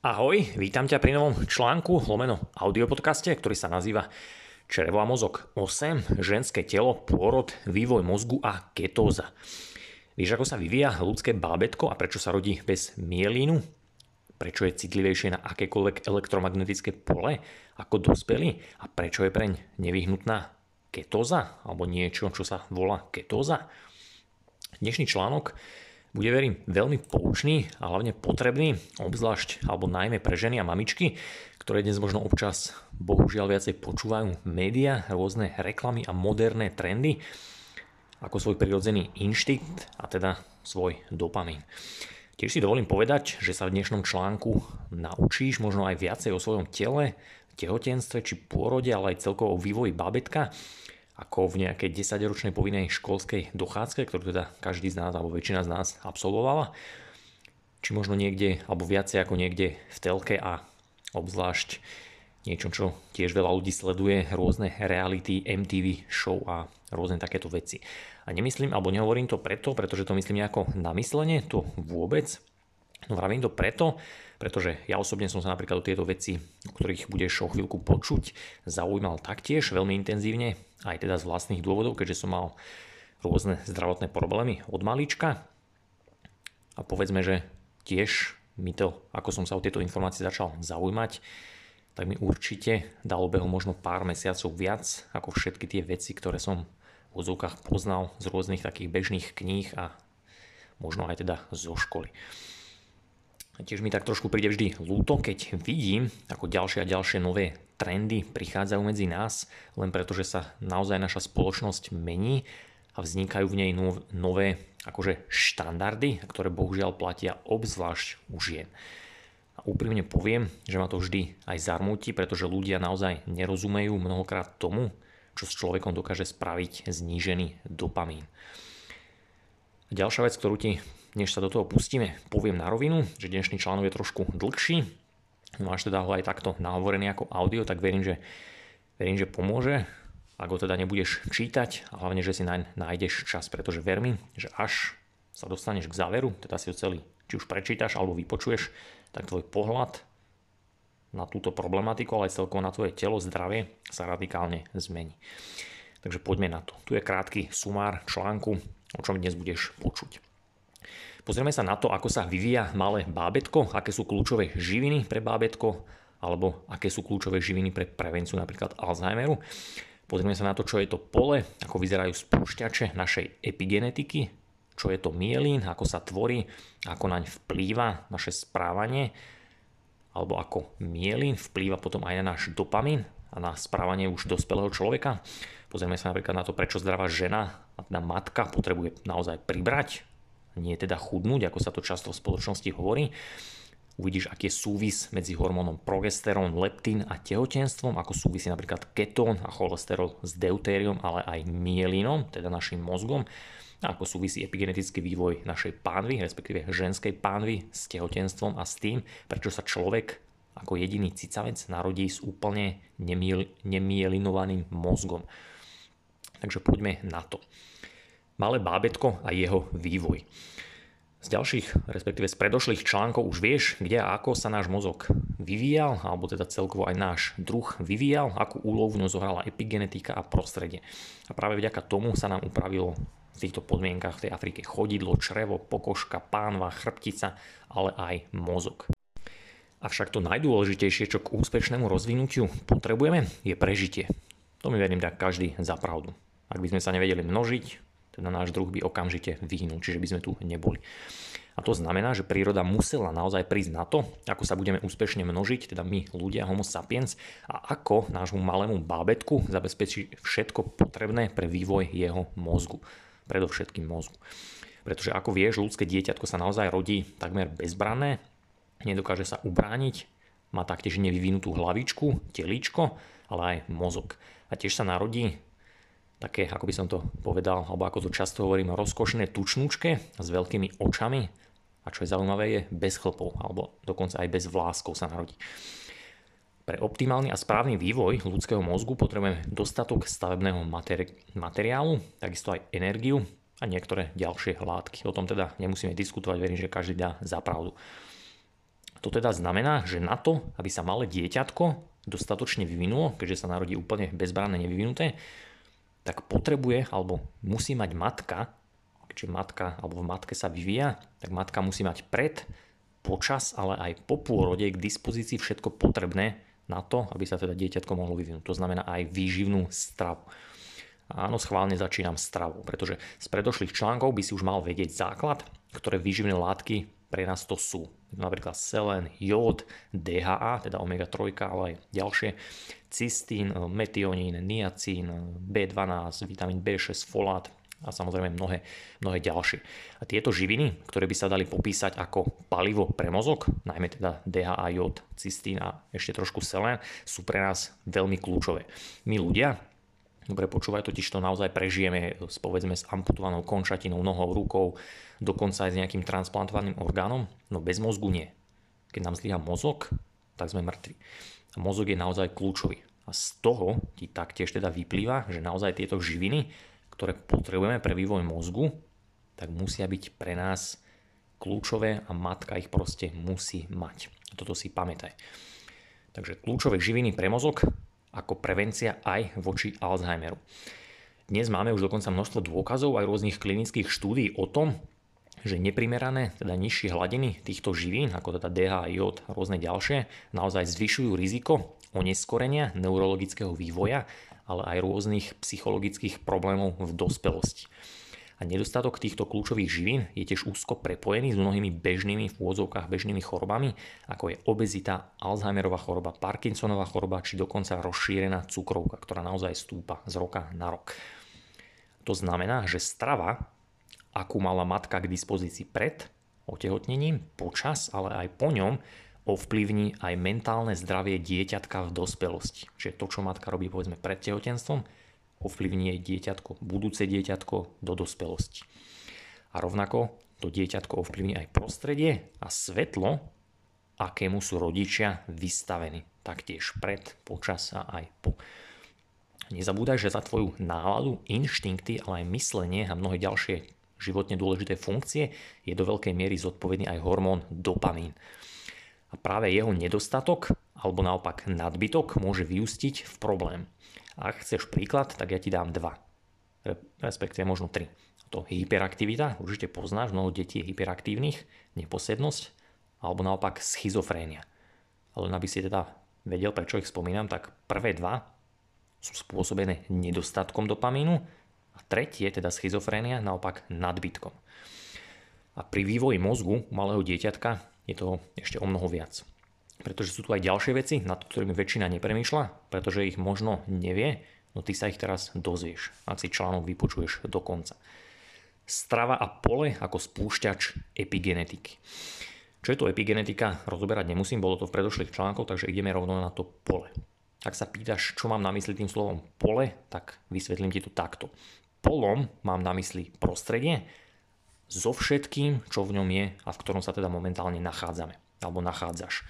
Ahoj, vítam ťa pri novom článku, lomeno audiopodcaste, ktorý sa nazýva Črevo a mozog 8, ženské telo, pôrod, vývoj mozgu a ketóza. Vieš, ako sa vyvíja ľudské bábetko a prečo sa rodí bez mielínu? Prečo je citlivejšie na akékoľvek elektromagnetické pole ako dospelý? A prečo je preň nevyhnutná ketóza? Alebo niečo, čo sa volá ketóza? Dnešný článok bude, verím, veľmi poučný a hlavne potrebný, obzvlášť alebo najmä pre ženy a mamičky, ktoré dnes možno občas bohužiaľ viacej počúvajú média, rôzne reklamy a moderné trendy ako svoj prirodzený inštinkt a teda svoj dopamín. Tiež si dovolím povedať, že sa v dnešnom článku naučíš možno aj viacej o svojom tele, tehotenstve či pôrode, ale aj celkovo o vývoji babetka ako v nejakej 10-ročnej povinnej školskej dochádzke, ktorú teda každý z nás alebo väčšina z nás absolvovala. Či možno niekde, alebo viacej ako niekde v telke a obzvlášť niečo, čo tiež veľa ľudí sleduje, rôzne reality, MTV show a rôzne takéto veci. A nemyslím, alebo nehovorím to preto, pretože to myslím nejako namyslenie, to vôbec. No vravím to preto, pretože ja osobne som sa napríklad o tieto veci, o ktorých budeš o chvíľku počuť, zaujímal taktiež veľmi intenzívne, aj teda z vlastných dôvodov, keďže som mal rôzne zdravotné problémy od malička. A povedzme, že tiež mi to, ako som sa o tieto informácie začal zaujímať, tak mi určite dalo beho možno pár mesiacov viac ako všetky tie veci, ktoré som v odzvukách poznal z rôznych takých bežných kníh a možno aj teda zo školy. Tiež mi tak trošku príde vždy ľúto, keď vidím, ako ďalšie a ďalšie nové trendy prichádzajú medzi nás, len preto, že sa naozaj naša spoločnosť mení a vznikajú v nej nové akože štandardy, ktoré bohužiaľ platia obzvlášť u žien. A úprimne poviem, že ma to vždy aj zarmúti, pretože ľudia naozaj nerozumejú mnohokrát tomu, čo s človekom dokáže spraviť znížený dopamín. Ďalšia vec, ktorú ti než sa do toho pustíme, poviem na rovinu, že dnešný článok je trošku dlhší. Máš teda ho aj takto nahovorený ako audio, tak verím, že, verím, že pomôže, ak ho teda nebudeš čítať a hlavne, že si naň nájdeš čas, pretože ver mi, že až sa dostaneš k záveru, teda si ho celý či už prečítaš alebo vypočuješ, tak tvoj pohľad na túto problematiku, ale aj celkovo na tvoje telo, zdravie sa radikálne zmení. Takže poďme na to. Tu je krátky sumár článku, o čom dnes budeš počuť. Pozrieme sa na to, ako sa vyvíja malé bábetko, aké sú kľúčové živiny pre bábetko, alebo aké sú kľúčové živiny pre prevenciu napríklad Alzheimeru. Pozrieme sa na to, čo je to pole, ako vyzerajú spúšťače našej epigenetiky, čo je to mielín, ako sa tvorí, ako naň vplýva naše správanie, alebo ako mielín vplýva potom aj na náš dopamín a na správanie už dospelého človeka. Pozrieme sa napríklad na to, prečo zdravá žena, teda matka, potrebuje naozaj pribrať, nie teda chudnúť, ako sa to často v spoločnosti hovorí. Uvidíš, aký je súvis medzi hormónom progesterón, leptín a tehotenstvom, ako súvisí napríklad ketón a cholesterol s deutériom, ale aj mielínom, teda našim mozgom, a ako súvisí epigenetický vývoj našej pánvy, respektíve ženskej pánvy s tehotenstvom a s tým, prečo sa človek ako jediný cicavec narodí s úplne nemiel, nemielinovaným mozgom. Takže poďme na to malé bábetko a jeho vývoj. Z ďalších, respektíve z predošlých článkov už vieš, kde a ako sa náš mozog vyvíjal, alebo teda celkovo aj náš druh vyvíjal, akú úlohu v ňom zohrala epigenetika a prostredie. A práve vďaka tomu sa nám upravilo v týchto podmienkach v tej Afrike chodidlo, črevo, pokožka, pánva, chrbtica, ale aj mozog. Avšak to najdôležitejšie, čo k úspešnému rozvinutiu potrebujeme, je prežitie. To mi verím dá každý za pravdu. Ak by sme sa nevedeli množiť, teda náš druh by okamžite vyhnul, čiže by sme tu neboli. A to znamená, že príroda musela naozaj prísť na to, ako sa budeme úspešne množiť, teda my ľudia, homo sapiens, a ako nášmu malému bábetku zabezpečí všetko potrebné pre vývoj jeho mozgu. Predovšetkým mozgu. Pretože ako vieš, ľudské dieťatko sa naozaj rodí takmer bezbranné, nedokáže sa ubrániť, má taktiež nevyvinutú hlavičku, telíčko, ale aj mozog. A tiež sa narodí také, ako by som to povedal, alebo ako to často hovorím, rozkošné tučnúčke s veľkými očami a čo je zaujímavé je bez chlpov, alebo dokonca aj bez vláskov sa narodí. Pre optimálny a správny vývoj ľudského mozgu potrebujeme dostatok stavebného materi- materiálu, takisto aj energiu a niektoré ďalšie látky. O tom teda nemusíme diskutovať, verím, že každý dá za pravdu. To teda znamená, že na to, aby sa malé dieťatko dostatočne vyvinulo, keďže sa narodí úplne bezbranné nevyvinuté, tak potrebuje alebo musí mať matka, keďže matka alebo v matke sa vyvíja, tak matka musí mať pred, počas, ale aj po pôrode k dispozícii všetko potrebné na to, aby sa teda dieťatko mohlo vyvinúť. To znamená aj výživnú stravu. Áno, schválne začínam stravou, pretože z predošlých článkov by si už mal vedieť základ, ktoré výživné látky pre nás to sú. Napríklad selen, jód, DHA, teda omega-3, ale aj ďalšie, cystín, metionín, niacín, B12, vitamín B6, folát a samozrejme mnohé, mnohé ďalšie. A tieto živiny, ktoré by sa dali popísať ako palivo pre mozog, najmä teda DHA, jód, cystín a ešte trošku selen, sú pre nás veľmi kľúčové. My ľudia, Dobre počúvaj, totiž to naozaj prežijeme s, povedzme s amputovanou končatinou, nohou, rukou, dokonca aj s nejakým transplantovaným orgánom, no bez mozgu nie. Keď nám zlyha mozog, tak sme mŕtvi. A mozog je naozaj kľúčový. A z toho ti taktiež teda vyplýva, že naozaj tieto živiny, ktoré potrebujeme pre vývoj mozgu, tak musia byť pre nás kľúčové a matka ich proste musí mať. Toto si pamätaj. Takže kľúčové živiny pre mozog ako prevencia aj voči Alzheimeru. Dnes máme už dokonca množstvo dôkazov aj rôznych klinických štúdí o tom, že neprimerané, teda nižšie hladiny týchto živín, ako teda DHA, jód a rôzne ďalšie, naozaj zvyšujú riziko oneskorenia neurologického vývoja, ale aj rôznych psychologických problémov v dospelosti. A nedostatok týchto kľúčových živín je tiež úzko prepojený s mnohými bežnými v úvodzovkách bežnými chorobami, ako je obezita, Alzheimerová choroba, Parkinsonová choroba či dokonca rozšírená cukrovka, ktorá naozaj stúpa z roka na rok. To znamená, že strava, akú mala matka k dispozícii pred otehotnením, počas, ale aj po ňom, ovplyvní aj mentálne zdravie dieťatka v dospelosti. Čiže to, čo matka robí povedzme pred tehotenstvom, ovplyvní jej dieťatko, budúce dieťatko do dospelosti. A rovnako to dieťatko ovplyvní aj prostredie a svetlo, akému sú rodičia vystavení. Taktiež pred, počas a aj po. Nezabúdaj, že za tvoju náladu, inštinkty, ale aj myslenie a mnohé ďalšie životne dôležité funkcie je do veľkej miery zodpovedný aj hormón dopamín. A práve jeho nedostatok alebo naopak nadbytok môže vyústiť v problém. Ak chceš príklad, tak ja ti dám dva. Respektíve možno tri. To hyperaktivita, určite poznáš, mnoho detí je hyperaktívnych, neposednosť, alebo naopak schizofrénia. Ale aby si teda vedel, prečo ich spomínam, tak prvé dva sú spôsobené nedostatkom dopamínu a tretie, teda schizofrénia, naopak nadbytkom. A pri vývoji mozgu malého dieťatka je toho ešte o mnoho viac pretože sú tu aj ďalšie veci, nad ktorými väčšina nepremýšľa, pretože ich možno nevie, no ty sa ich teraz dozvieš, ak si článok vypočuješ do konca. Strava a pole ako spúšťač epigenetiky. Čo je to epigenetika, rozoberať nemusím, bolo to v predošlých článkoch, takže ideme rovno na to pole. Ak sa pýtaš, čo mám na mysli tým slovom pole, tak vysvetlím ti to takto. Polom mám na mysli prostredie so všetkým, čo v ňom je a v ktorom sa teda momentálne nachádzame alebo nachádzaš.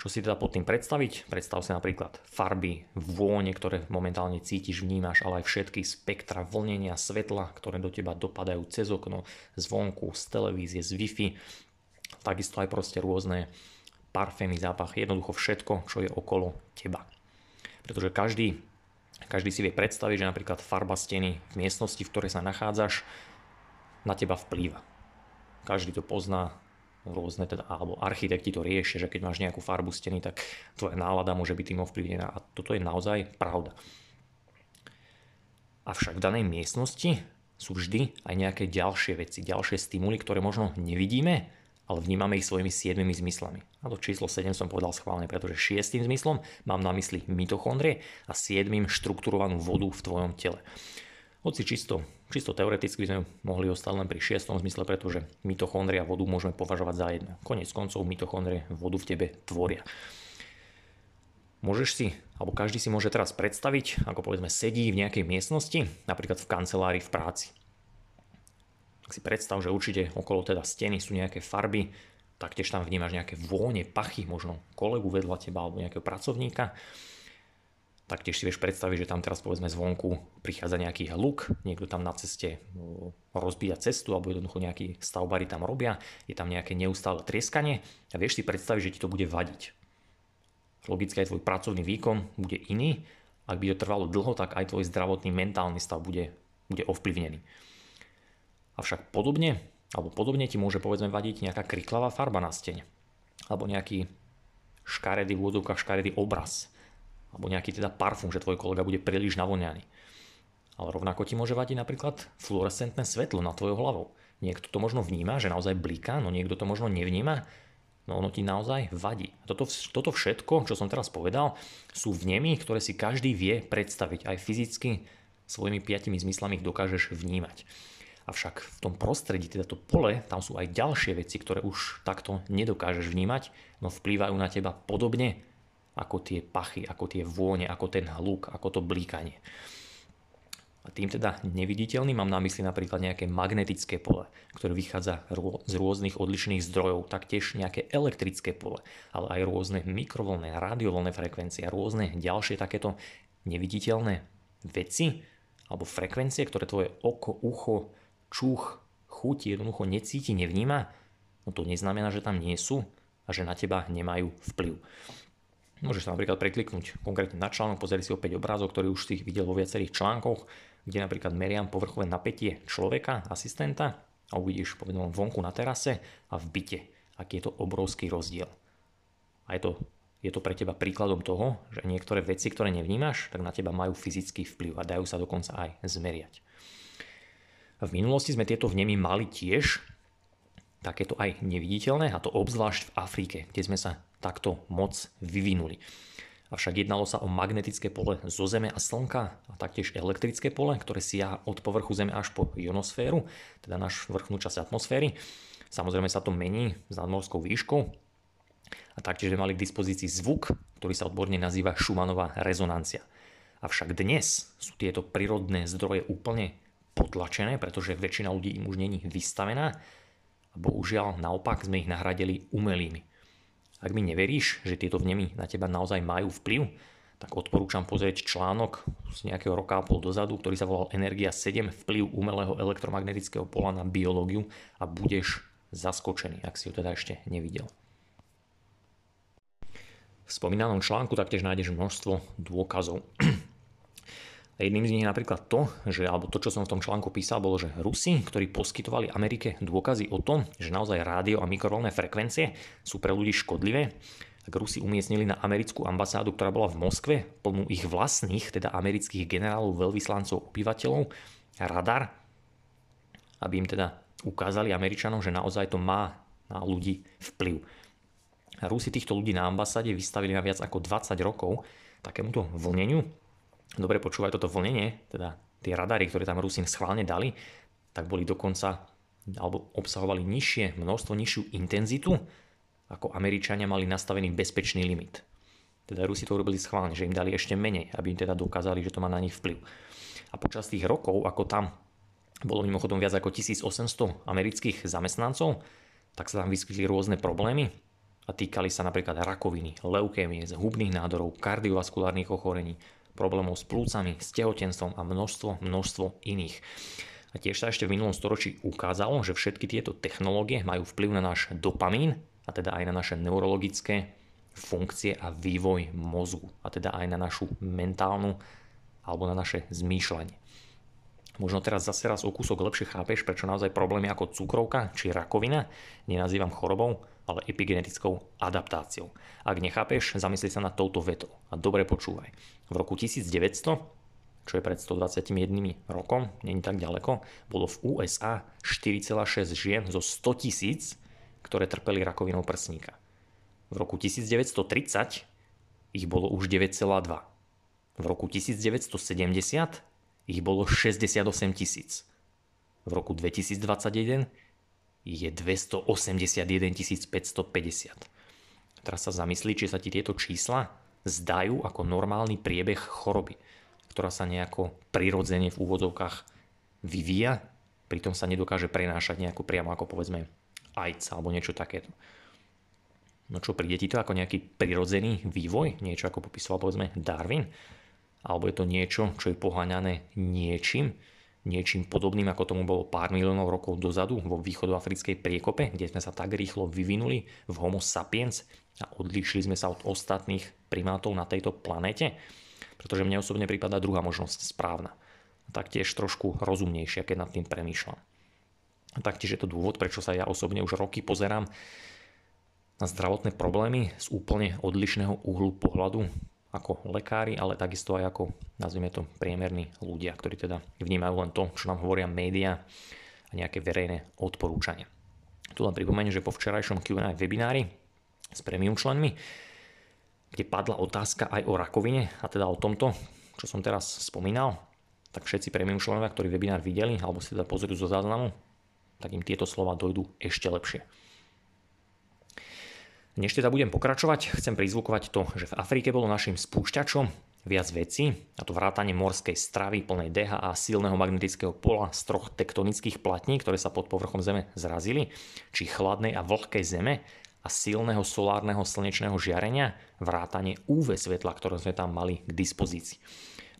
Čo si teda pod tým predstaviť? Predstav si napríklad farby, vône, ktoré momentálne cítiš, vnímaš, ale aj všetky spektra vlnenia svetla, ktoré do teba dopadajú cez okno, zvonku, z televízie, z Wi-Fi. Takisto aj proste rôzne parfémy, zápachy, jednoducho všetko, čo je okolo teba. Pretože každý, každý si vie predstaviť, že napríklad farba steny v miestnosti, v ktorej sa nachádzaš, na teba vplýva. Každý to pozná, rôzne, teda, alebo architekti to riešia, že keď máš nejakú farbu steny, tak tvoja nálada môže byť tým ovplyvnená a toto je naozaj pravda. Avšak v danej miestnosti sú vždy aj nejaké ďalšie veci, ďalšie stimuly, ktoré možno nevidíme, ale vnímame ich svojimi siedmimi zmyslami. A to číslo 7 som povedal schválne, pretože šiestým zmyslom mám na mysli mitochondrie a siedmým štrukturovanú vodu v tvojom tele. Hoci čisto, čisto teoreticky sme mohli ostať len pri šiestom zmysle, pretože mitochondria a vodu môžeme považovať za jedno. Konec koncov mitochondrie vodu v tebe tvoria. Môžeš si, alebo každý si môže teraz predstaviť, ako povedzme sedí v nejakej miestnosti, napríklad v kancelárii v práci. Tak si predstav, že určite okolo teda steny sú nejaké farby, taktiež tam vnímaš nejaké vône, pachy, možno kolegu vedľa teba alebo nejakého pracovníka Taktiež si vieš predstaviť, že tam teraz povedzme zvonku prichádza nejaký hluk, niekto tam na ceste no, rozbíja cestu alebo jednoducho nejakí stavbári tam robia, je tam nejaké neustále trieskanie a vieš si predstaviť, že ti to bude vadiť. Logicky aj tvoj pracovný výkon bude iný, ak by to trvalo dlho, tak aj tvoj zdravotný mentálny stav bude, bude ovplyvnený. Avšak podobne, alebo podobne ti môže povedzme vadiť nejaká kriklavá farba na stene, alebo nejaký škaredý v úvodzovkách škaredý obraz, alebo nejaký teda parfum, že tvoj kolega bude príliš navoňaný. Ale rovnako ti môže vadiť napríklad fluorescentné svetlo nad tvojou hlavou. Niekto to možno vníma, že naozaj bliká, no niekto to možno nevníma, no ono ti naozaj vadí. Toto, toto všetko, čo som teraz povedal, sú vnemy, ktoré si každý vie predstaviť. Aj fyzicky svojimi piatimi zmyslami ich dokážeš vnímať. Avšak v tom prostredí, teda to pole, tam sú aj ďalšie veci, ktoré už takto nedokážeš vnímať, no vplývajú na teba podobne ako tie pachy, ako tie vône, ako ten hluk, ako to blíkanie. A tým teda neviditeľným mám na mysli napríklad nejaké magnetické pole, ktoré vychádza z rôznych odlišných zdrojov, taktiež nejaké elektrické pole, ale aj rôzne mikrovolné, radiovolné frekvencie a rôzne ďalšie takéto neviditeľné veci alebo frekvencie, ktoré tvoje oko, ucho, čuch, chuť jednoducho necíti, nevníma, no to neznamená, že tam nie sú a že na teba nemajú vplyv. Môžeš sa napríklad prekliknúť konkrétne na článok, pozrieť si opäť obrázok, ktorý už si videl vo viacerých článkoch, kde napríklad meriam povrchové napätie človeka, asistenta a uvidíš povedom vonku na terase a v byte, aký je to obrovský rozdiel. A je to, je to pre teba príkladom toho, že niektoré veci, ktoré nevnímaš, tak na teba majú fyzický vplyv a dajú sa dokonca aj zmeriať. V minulosti sme tieto vnemy mali tiež, takéto aj neviditeľné, a to obzvlášť v Afrike, kde sme sa takto moc vyvinuli. Avšak jednalo sa o magnetické pole zo Zeme a Slnka a taktiež elektrické pole, ktoré siaha od povrchu Zeme až po ionosféru, teda náš vrchnú časť atmosféry. Samozrejme sa to mení s nadmorskou výškou a taktiež sme mali k dispozícii zvuk, ktorý sa odborne nazýva Schumannová rezonancia. Avšak dnes sú tieto prírodné zdroje úplne potlačené, pretože väčšina ľudí im už není vystavená a bohužiaľ naopak sme ich nahradili umelými. Ak mi neveríš, že tieto vnemy na teba naozaj majú vplyv, tak odporúčam pozrieť článok z nejakého roka a pol dozadu, ktorý sa volal Energia 7, vplyv umelého elektromagnetického pola na biológiu a budeš zaskočený, ak si ho teda ešte nevidel. V spomínanom článku taktiež nájdeš množstvo dôkazov. Jedným z nich je napríklad to, že, alebo to, čo som v tom článku písal, bolo, že Rusi, ktorí poskytovali Amerike dôkazy o tom, že naozaj rádio a mikrovolné frekvencie sú pre ľudí škodlivé, tak Rusi umiestnili na americkú ambasádu, ktorá bola v Moskve, plnú ich vlastných, teda amerických generálov, veľvyslancov, obyvateľov, radar, aby im teda ukázali Američanom, že naozaj to má na ľudí vplyv. Rusi týchto ľudí na ambasáde vystavili na viac ako 20 rokov takémuto vlneniu, dobre počúvaj toto vlnenie, teda tie radary, ktoré tam Rusin schválne dali, tak boli dokonca alebo obsahovali nižšie množstvo, nižšiu intenzitu, ako Američania mali nastavený bezpečný limit. Teda Rusi to urobili schválne, že im dali ešte menej, aby im teda dokázali, že to má na nich vplyv. A počas tých rokov, ako tam bolo mimochodom viac ako 1800 amerických zamestnancov, tak sa tam vyskytli rôzne problémy a týkali sa napríklad rakoviny, leukémie, zhubných nádorov, kardiovaskulárnych ochorení, problémov s plúcami, s tehotenstvom a množstvo, množstvo iných. A tiež sa ešte v minulom storočí ukázalo, že všetky tieto technológie majú vplyv na náš dopamín, a teda aj na naše neurologické funkcie a vývoj mozgu, a teda aj na našu mentálnu alebo na naše zmýšľanie. Možno teraz zase raz o kúsok lepšie chápeš, prečo naozaj problémy ako cukrovka či rakovina nenazývam chorobou, ale epigenetickou adaptáciou. Ak nechápeš, zamysli sa na touto vetou a dobre počúvaj. V roku 1900, čo je pred 121 rokom, není tak ďaleko, bolo v USA 4,6 žien zo 100 tisíc, ktoré trpeli rakovinou prsníka. V roku 1930 ich bolo už 9,2. V roku 1970 ich bolo 68 tisíc. V roku 2021 je 281 550. Teraz sa zamyslí, či sa ti tieto čísla zdajú ako normálny priebeh choroby, ktorá sa nejako prirodzene v úvodzovkách vyvíja, pritom sa nedokáže prenášať nejako priamo ako povedzme AIDS alebo niečo takéto. No čo, príde ti to ako nejaký prirodzený vývoj? Niečo ako popisoval povedzme Darwin? alebo je to niečo, čo je poháňané niečím, niečím podobným, ako tomu bolo pár miliónov rokov dozadu vo východoafrickej priekope, kde sme sa tak rýchlo vyvinuli v Homo sapiens a odlišili sme sa od ostatných primátov na tejto planete? Pretože mne osobne prípada druhá možnosť správna. Taktiež trošku rozumnejšia, keď nad tým premýšľam. Taktiež je to dôvod, prečo sa ja osobne už roky pozerám na zdravotné problémy z úplne odlišného uhlu pohľadu ako lekári, ale takisto aj ako, nazvime to, priemerní ľudia, ktorí teda vnímajú len to, čo nám hovoria médiá a nejaké verejné odporúčania. Tu len pripomeniem, že po včerajšom Q&A webinári s premium členmi, kde padla otázka aj o rakovine a teda o tomto, čo som teraz spomínal, tak všetci premium členovia, ktorí webinár videli alebo si teda pozrú zo záznamu, tak im tieto slova dojdú ešte lepšie. Než teda budem pokračovať, chcem prizvukovať to, že v Afrike bolo našim spúšťačom viac vecí, a to vrátanie morskej stravy plnej DH a silného magnetického pola z troch tektonických platní, ktoré sa pod povrchom Zeme zrazili, či chladnej a vlhkej Zeme a silného solárneho slnečného žiarenia, vrátanie UV svetla, ktoré sme tam mali k dispozícii.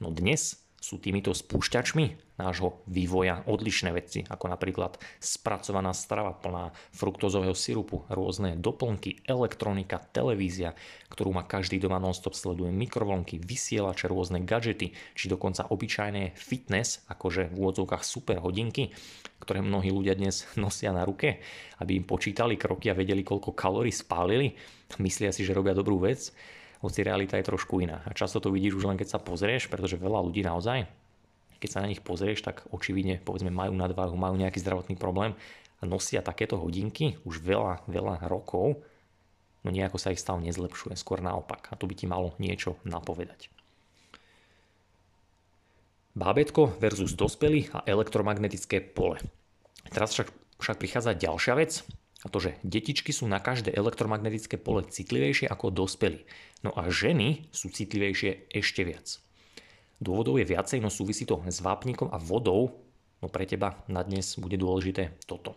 No dnes sú týmito spúšťačmi nášho vývoja odlišné veci, ako napríklad spracovaná strava plná fruktozového sirupu, rôzne doplnky, elektronika, televízia, ktorú má každý doma nonstop sleduje, mikrovlnky, vysielače, rôzne gadžety, či dokonca obyčajné fitness, akože v úvodzovkách super hodinky, ktoré mnohí ľudia dnes nosia na ruke, aby im počítali kroky a vedeli, koľko kalórií spálili. Myslia si, že robia dobrú vec hoci realita je trošku iná. A často to vidíš už len keď sa pozrieš, pretože veľa ľudí naozaj, keď sa na nich pozrieš, tak očividne povedzme majú nadváhu, majú nejaký zdravotný problém a nosia takéto hodinky už veľa, veľa rokov, no nejako sa ich stav nezlepšuje, skôr naopak. A to by ti malo niečo napovedať. Bábetko versus dospelý a elektromagnetické pole. Teraz však, však prichádza ďalšia vec, a to, že detičky sú na každé elektromagnetické pole citlivejšie ako dospelí. No a ženy sú citlivejšie ešte viac. Dôvodov je viacej, no súvisí to s vápnikom a vodou. No pre teba na dnes bude dôležité toto.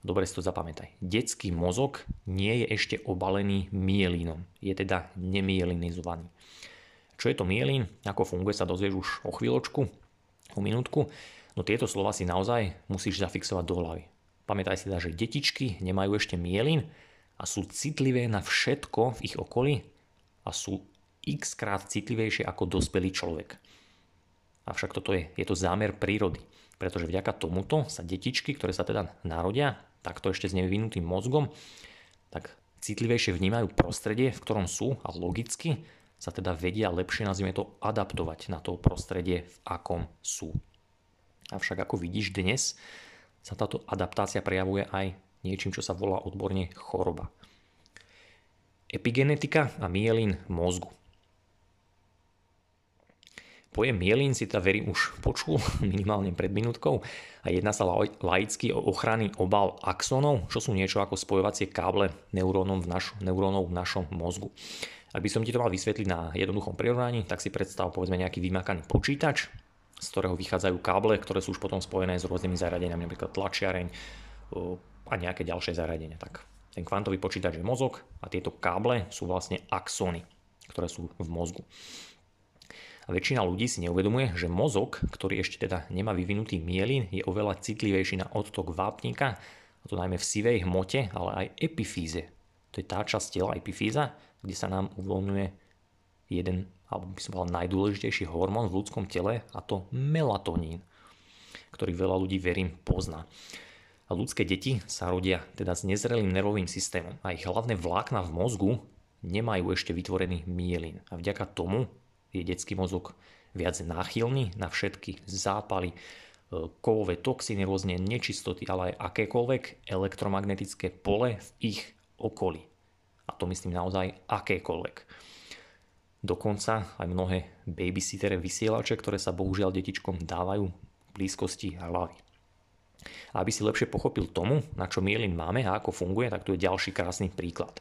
Dobre si to zapamätaj. Detský mozog nie je ešte obalený mielínom. Je teda nemielinizovaný. Čo je to mielín? Ako funguje sa dozvieš už o chvíľočku, o minútku. No tieto slova si naozaj musíš zafixovať do hlavy. Pamätaj si teda, že detičky nemajú ešte mielin a sú citlivé na všetko v ich okolí a sú x krát citlivejšie ako dospelý človek. Avšak toto je, je to zámer prírody, pretože vďaka tomuto sa detičky, ktoré sa teda narodia, takto ešte s nevyvinutým mozgom, tak citlivejšie vnímajú prostredie, v ktorom sú a logicky sa teda vedia lepšie, nazvime to, adaptovať na to prostredie, v akom sú. Avšak ako vidíš dnes, sa táto adaptácia prejavuje aj niečím, čo sa volá odborne choroba. Epigenetika a mielín mozgu. Pojem mielín si teda verím už počul minimálne pred minútkou a jedná sa laicky o ochranný obal axónov, čo sú niečo ako spojovacie káble neurónov v, naš, neurónov v našom mozgu. Ak by som ti to mal vysvetliť na jednoduchom prirovnaní, tak si predstav povedzme nejaký vymakaný počítač, z ktorého vychádzajú káble, ktoré sú už potom spojené s rôznymi zariadeniami, napríklad tlačiareň a nejaké ďalšie zariadenia. Tak ten kvantový počítač je mozog a tieto káble sú vlastne axóny, ktoré sú v mozgu. A väčšina ľudí si neuvedomuje, že mozog, ktorý ešte teda nemá vyvinutý mielin, je oveľa citlivejší na odtok vápnika, a to najmä v sivej hmote, ale aj epifíze. To je tá časť tela epifíza, kde sa nám uvoľňuje jeden alebo by som povedal najdôležitejší hormón v ľudskom tele a to melatonín, ktorý veľa ľudí, verím, pozná. A ľudské deti sa rodia teda s nezrelým nervovým systémom a ich hlavné vlákna v mozgu nemajú ešte vytvorený mielin. A vďaka tomu je detský mozog viac náchylný na všetky zápaly, e, kovové toxíny, rôzne nečistoty, ale aj akékoľvek elektromagnetické pole v ich okolí. A to myslím naozaj akékoľvek. Dokonca aj mnohé babysittere vysielače, ktoré sa bohužiaľ detičkom dávajú v blízkosti hlavy. Aby si lepšie pochopil tomu, na čo mielin máme a ako funguje, tak tu je ďalší krásny príklad.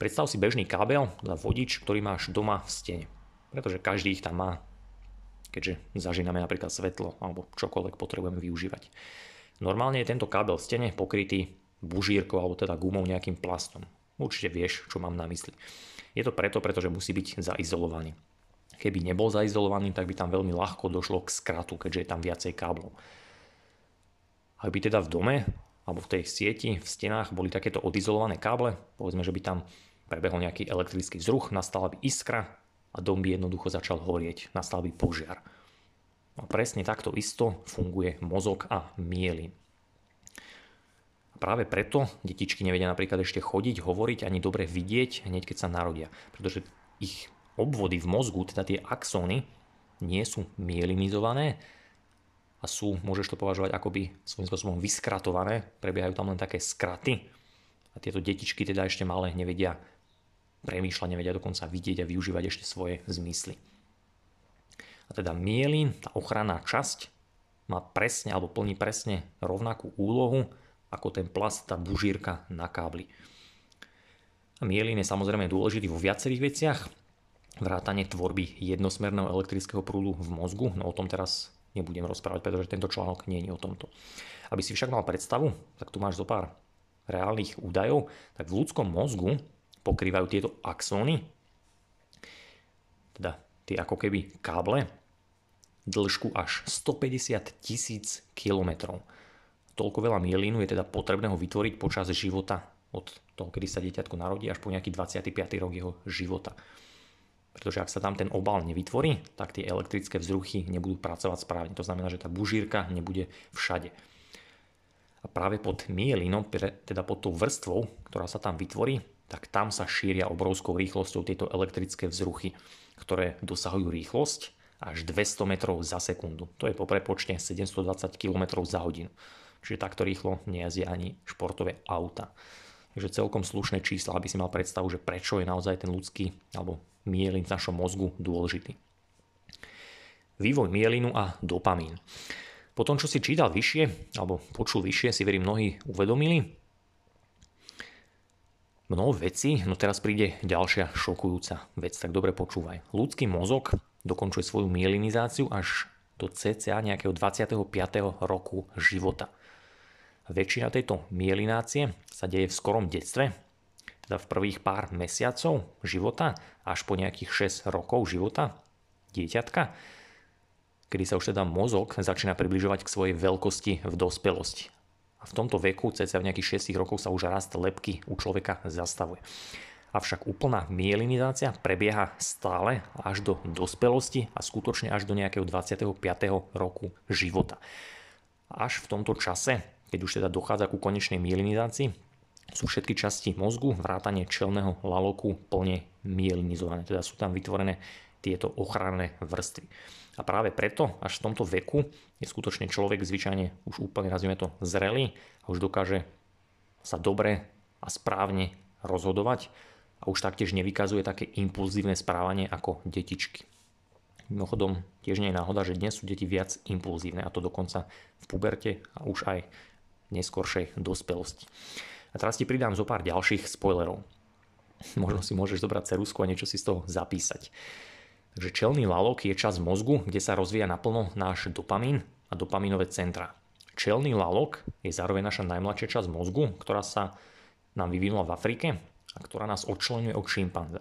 Predstav si bežný kábel za vodič, ktorý máš doma v stene. Pretože každý ich tam má, keďže zažíname napríklad svetlo alebo čokoľvek potrebujeme využívať. Normálne je tento kábel v stene pokrytý bužírkou alebo teda gumou nejakým plastom. Určite vieš, čo mám na mysli. Je to preto, pretože musí byť zaizolovaný. Keby nebol zaizolovaný, tak by tam veľmi ľahko došlo k skratu, keďže je tam viacej káblov. Ak by teda v dome alebo v tej sieti, v stenách boli takéto odizolované káble, povedzme, že by tam prebehol nejaký elektrický vzruch, nastala by iskra a dom by jednoducho začal horieť, nastal by požiar. A presne takto isto funguje mozog a mielin. Práve preto detičky nevedia napríklad ešte chodiť, hovoriť ani dobre vidieť hneď keď sa narodia, pretože ich obvody v mozgu, teda tie axóny, nie sú mielinizované a sú, môžeš to považovať akoby svojím spôsobom vyskratované, prebiehajú tam len také skraty a tieto detičky teda ešte malé nevedia premýšľať, nevedia dokonca vidieť a využívať ešte svoje zmysly. A teda mielin, tá ochranná časť, má presne alebo plní presne rovnakú úlohu ako ten plast, tá bužírka na kábli. A mielin je samozrejme dôležitý vo viacerých veciach, vrátanie tvorby jednosmerného elektrického prúdu v mozgu, no o tom teraz nebudem rozprávať, pretože tento článok nie je o tomto. Aby si však mal predstavu, tak tu máš zo pár reálnych údajov, tak v ľudskom mozgu pokrývajú tieto axóny, teda tie ako keby káble, dĺžku až 150 tisíc kilometrov. Toľko veľa mielinu je teda potrebné ho vytvoriť počas života od toho, kedy sa dieťatko narodí až po nejaký 25. rok jeho života. Pretože ak sa tam ten obal nevytvorí, tak tie elektrické vzruchy nebudú pracovať správne. To znamená, že tá bužírka nebude všade. A práve pod mielinom, teda pod tou vrstvou, ktorá sa tam vytvorí, tak tam sa šíria obrovskou rýchlosťou tieto elektrické vzruchy, ktoré dosahujú rýchlosť až 200 metrov za sekundu. To je po prepočte 720 km za hodinu. Čiže takto rýchlo nejazdia ani športové auta. Takže celkom slušné čísla, aby si mal predstavu, že prečo je naozaj ten ľudský alebo mielin v našom mozgu dôležitý. Vývoj mielinu a dopamín. Po tom, čo si čítal vyššie, alebo počul vyššie, si verím mnohí uvedomili, mnoho vecí, no teraz príde ďalšia šokujúca vec, tak dobre počúvaj. Ľudský mozog dokončuje svoju mielinizáciu až do cca nejakého 25. roku života. Väčšina tejto mielinácie sa deje v skorom detstve, teda v prvých pár mesiacov života až po nejakých 6 rokov života dieťatka, kedy sa už teda mozog začína približovať k svojej veľkosti v dospelosti. A v tomto veku, cca v nejakých 6 rokov sa už rast lepky u človeka zastavuje. Avšak úplná mielinizácia prebieha stále až do dospelosti a skutočne až do nejakého 25. roku života. Až v tomto čase, keď už teda dochádza ku konečnej mielinizácii, sú všetky časti mozgu, vrátanie čelného laloku plne mielinizované, teda sú tam vytvorené tieto ochranné vrstvy. A práve preto, až v tomto veku, je skutočne človek zvyčajne už úplne, nazvime to, zrelý a už dokáže sa dobre a správne rozhodovať a už taktiež nevykazuje také impulzívne správanie ako detičky. Mimochodom, tiež nie je náhoda, že dnes sú deti viac impulzívne a to dokonca v puberte a už aj neskoršej dospelosti. A teraz ti pridám zo pár ďalších spoilerov. Možno si môžeš zobrať cerusku a niečo si z toho zapísať. Takže čelný lalok je časť mozgu, kde sa rozvíja naplno náš dopamín a dopaminové centra. Čelný lalok je zároveň naša najmladšia časť mozgu, ktorá sa nám vyvinula v Afrike a ktorá nás odčlenuje od šimpanze.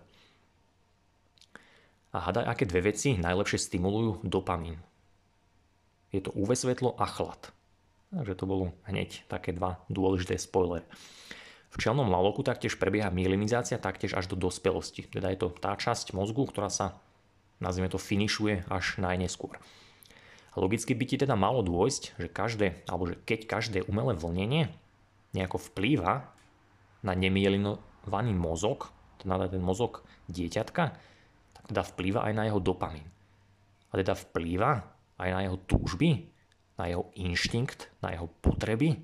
A hadaj, aké dve veci najlepšie stimulujú dopamín. Je to UV svetlo a chlad. Takže to bolo hneď také dva dôležité spoilery. V čelnom laloku taktiež prebieha mielinizácia taktiež až do dospelosti. Teda je to tá časť mozgu, ktorá sa, nazvime to, finišuje až najneskôr. Logicky by ti teda malo dôjsť, že každé, alebo že keď každé umelé vlnenie nejako vplýva na nemielinovaný mozog, teda na ten mozog dieťatka, tak teda vplýva aj na jeho dopamín. A teda vplýva aj na jeho túžby, na jeho inštinkt, na jeho potreby,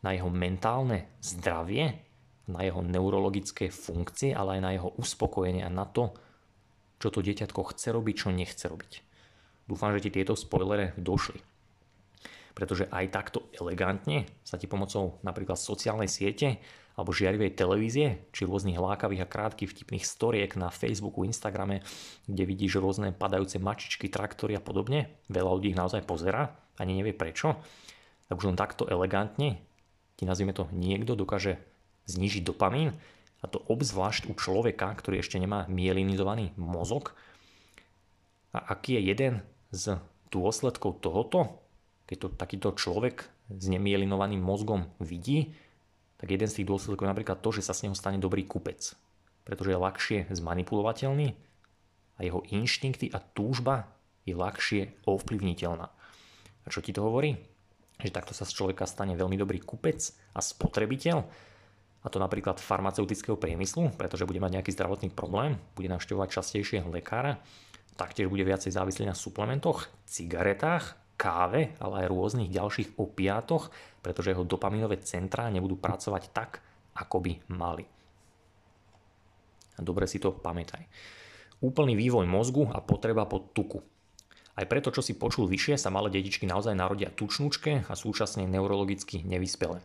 na jeho mentálne zdravie, na jeho neurologické funkcie, ale aj na jeho uspokojenie a na to, čo to dieťatko chce robiť, čo nechce robiť. Dúfam, že ti tieto spoilere došli. Pretože aj takto elegantne sa ti pomocou napríklad sociálnej siete alebo žiarivej televízie, či rôznych lákavých a krátkých vtipných storiek na Facebooku, Instagrame, kde vidíš rôzne padajúce mačičky, traktory a podobne, veľa ľudí ich naozaj pozera, ani nevie prečo, tak už len takto elegantne ti nazvime to niekto dokáže znižiť dopamín a to obzvlášť u človeka, ktorý ešte nemá mielinizovaný mozog A aký je jeden z dôsledkov tohoto, keď to takýto človek s nemielinovaným mozgom vidí, tak jeden z tých dôsledkov je napríklad to, že sa s neho stane dobrý kupec. Pretože je ľahšie zmanipulovateľný a jeho inštinkty a túžba je ľahšie ovplyvniteľná. A čo ti to hovorí? Že takto sa z človeka stane veľmi dobrý kupec a spotrebiteľ, a to napríklad farmaceutického priemyslu, pretože bude mať nejaký zdravotný problém, bude navštevovať častejšie lekára, taktiež bude viacej závislý na suplementoch, cigaretách, káve, ale aj rôznych ďalších opiátoch, pretože jeho dopaminové centrá nebudú pracovať tak, ako by mali. Dobre si to pamätaj. Úplný vývoj mozgu a potreba po tuku. Aj preto, čo si počul vyššie, sa malé detičky naozaj narodia tučnúčke a súčasne neurologicky nevyspelé.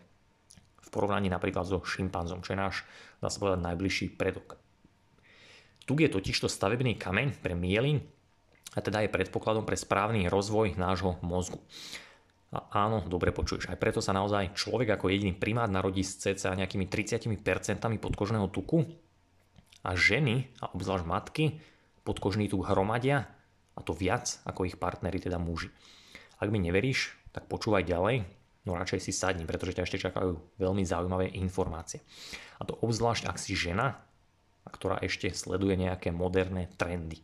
V porovnaní napríklad so šimpanzom, čo je náš, dá sa povedať, najbližší predok. Tuk je totižto stavebný kameň pre mielin a teda je predpokladom pre správny rozvoj nášho mozgu. A áno, dobre počuješ. Aj preto sa naozaj človek ako jediný primát narodí s cca nejakými 30% podkožného tuku a ženy, a obzvlášť matky, podkožný tuk hromadia a to viac ako ich partnery, teda muži. Ak mi neveríš, tak počúvaj ďalej, no radšej si sadni, pretože ťa ešte čakajú veľmi zaujímavé informácie. A to obzvlášť, ak si žena, ktorá ešte sleduje nejaké moderné trendy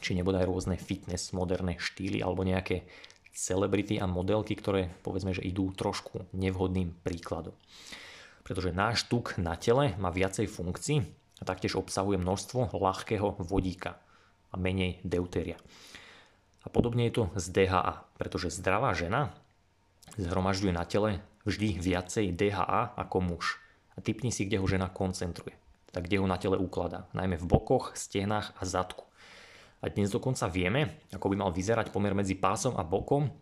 či nebodaj rôzne fitness, moderné štýly alebo nejaké celebrity a modelky, ktoré povedzme, že idú trošku nevhodným príkladom. Pretože náš tuk na tele má viacej funkcií a taktiež obsahuje množstvo ľahkého vodíka a menej deutéria. A podobne je to z DHA, pretože zdravá žena zhromažďuje na tele vždy viacej DHA ako muž. A typni si, kde ho žena koncentruje. Tak kde ho na tele ukladá. Najmä v bokoch, stenách a zadku. A dnes dokonca vieme, ako by mal vyzerať pomer medzi pásom a bokom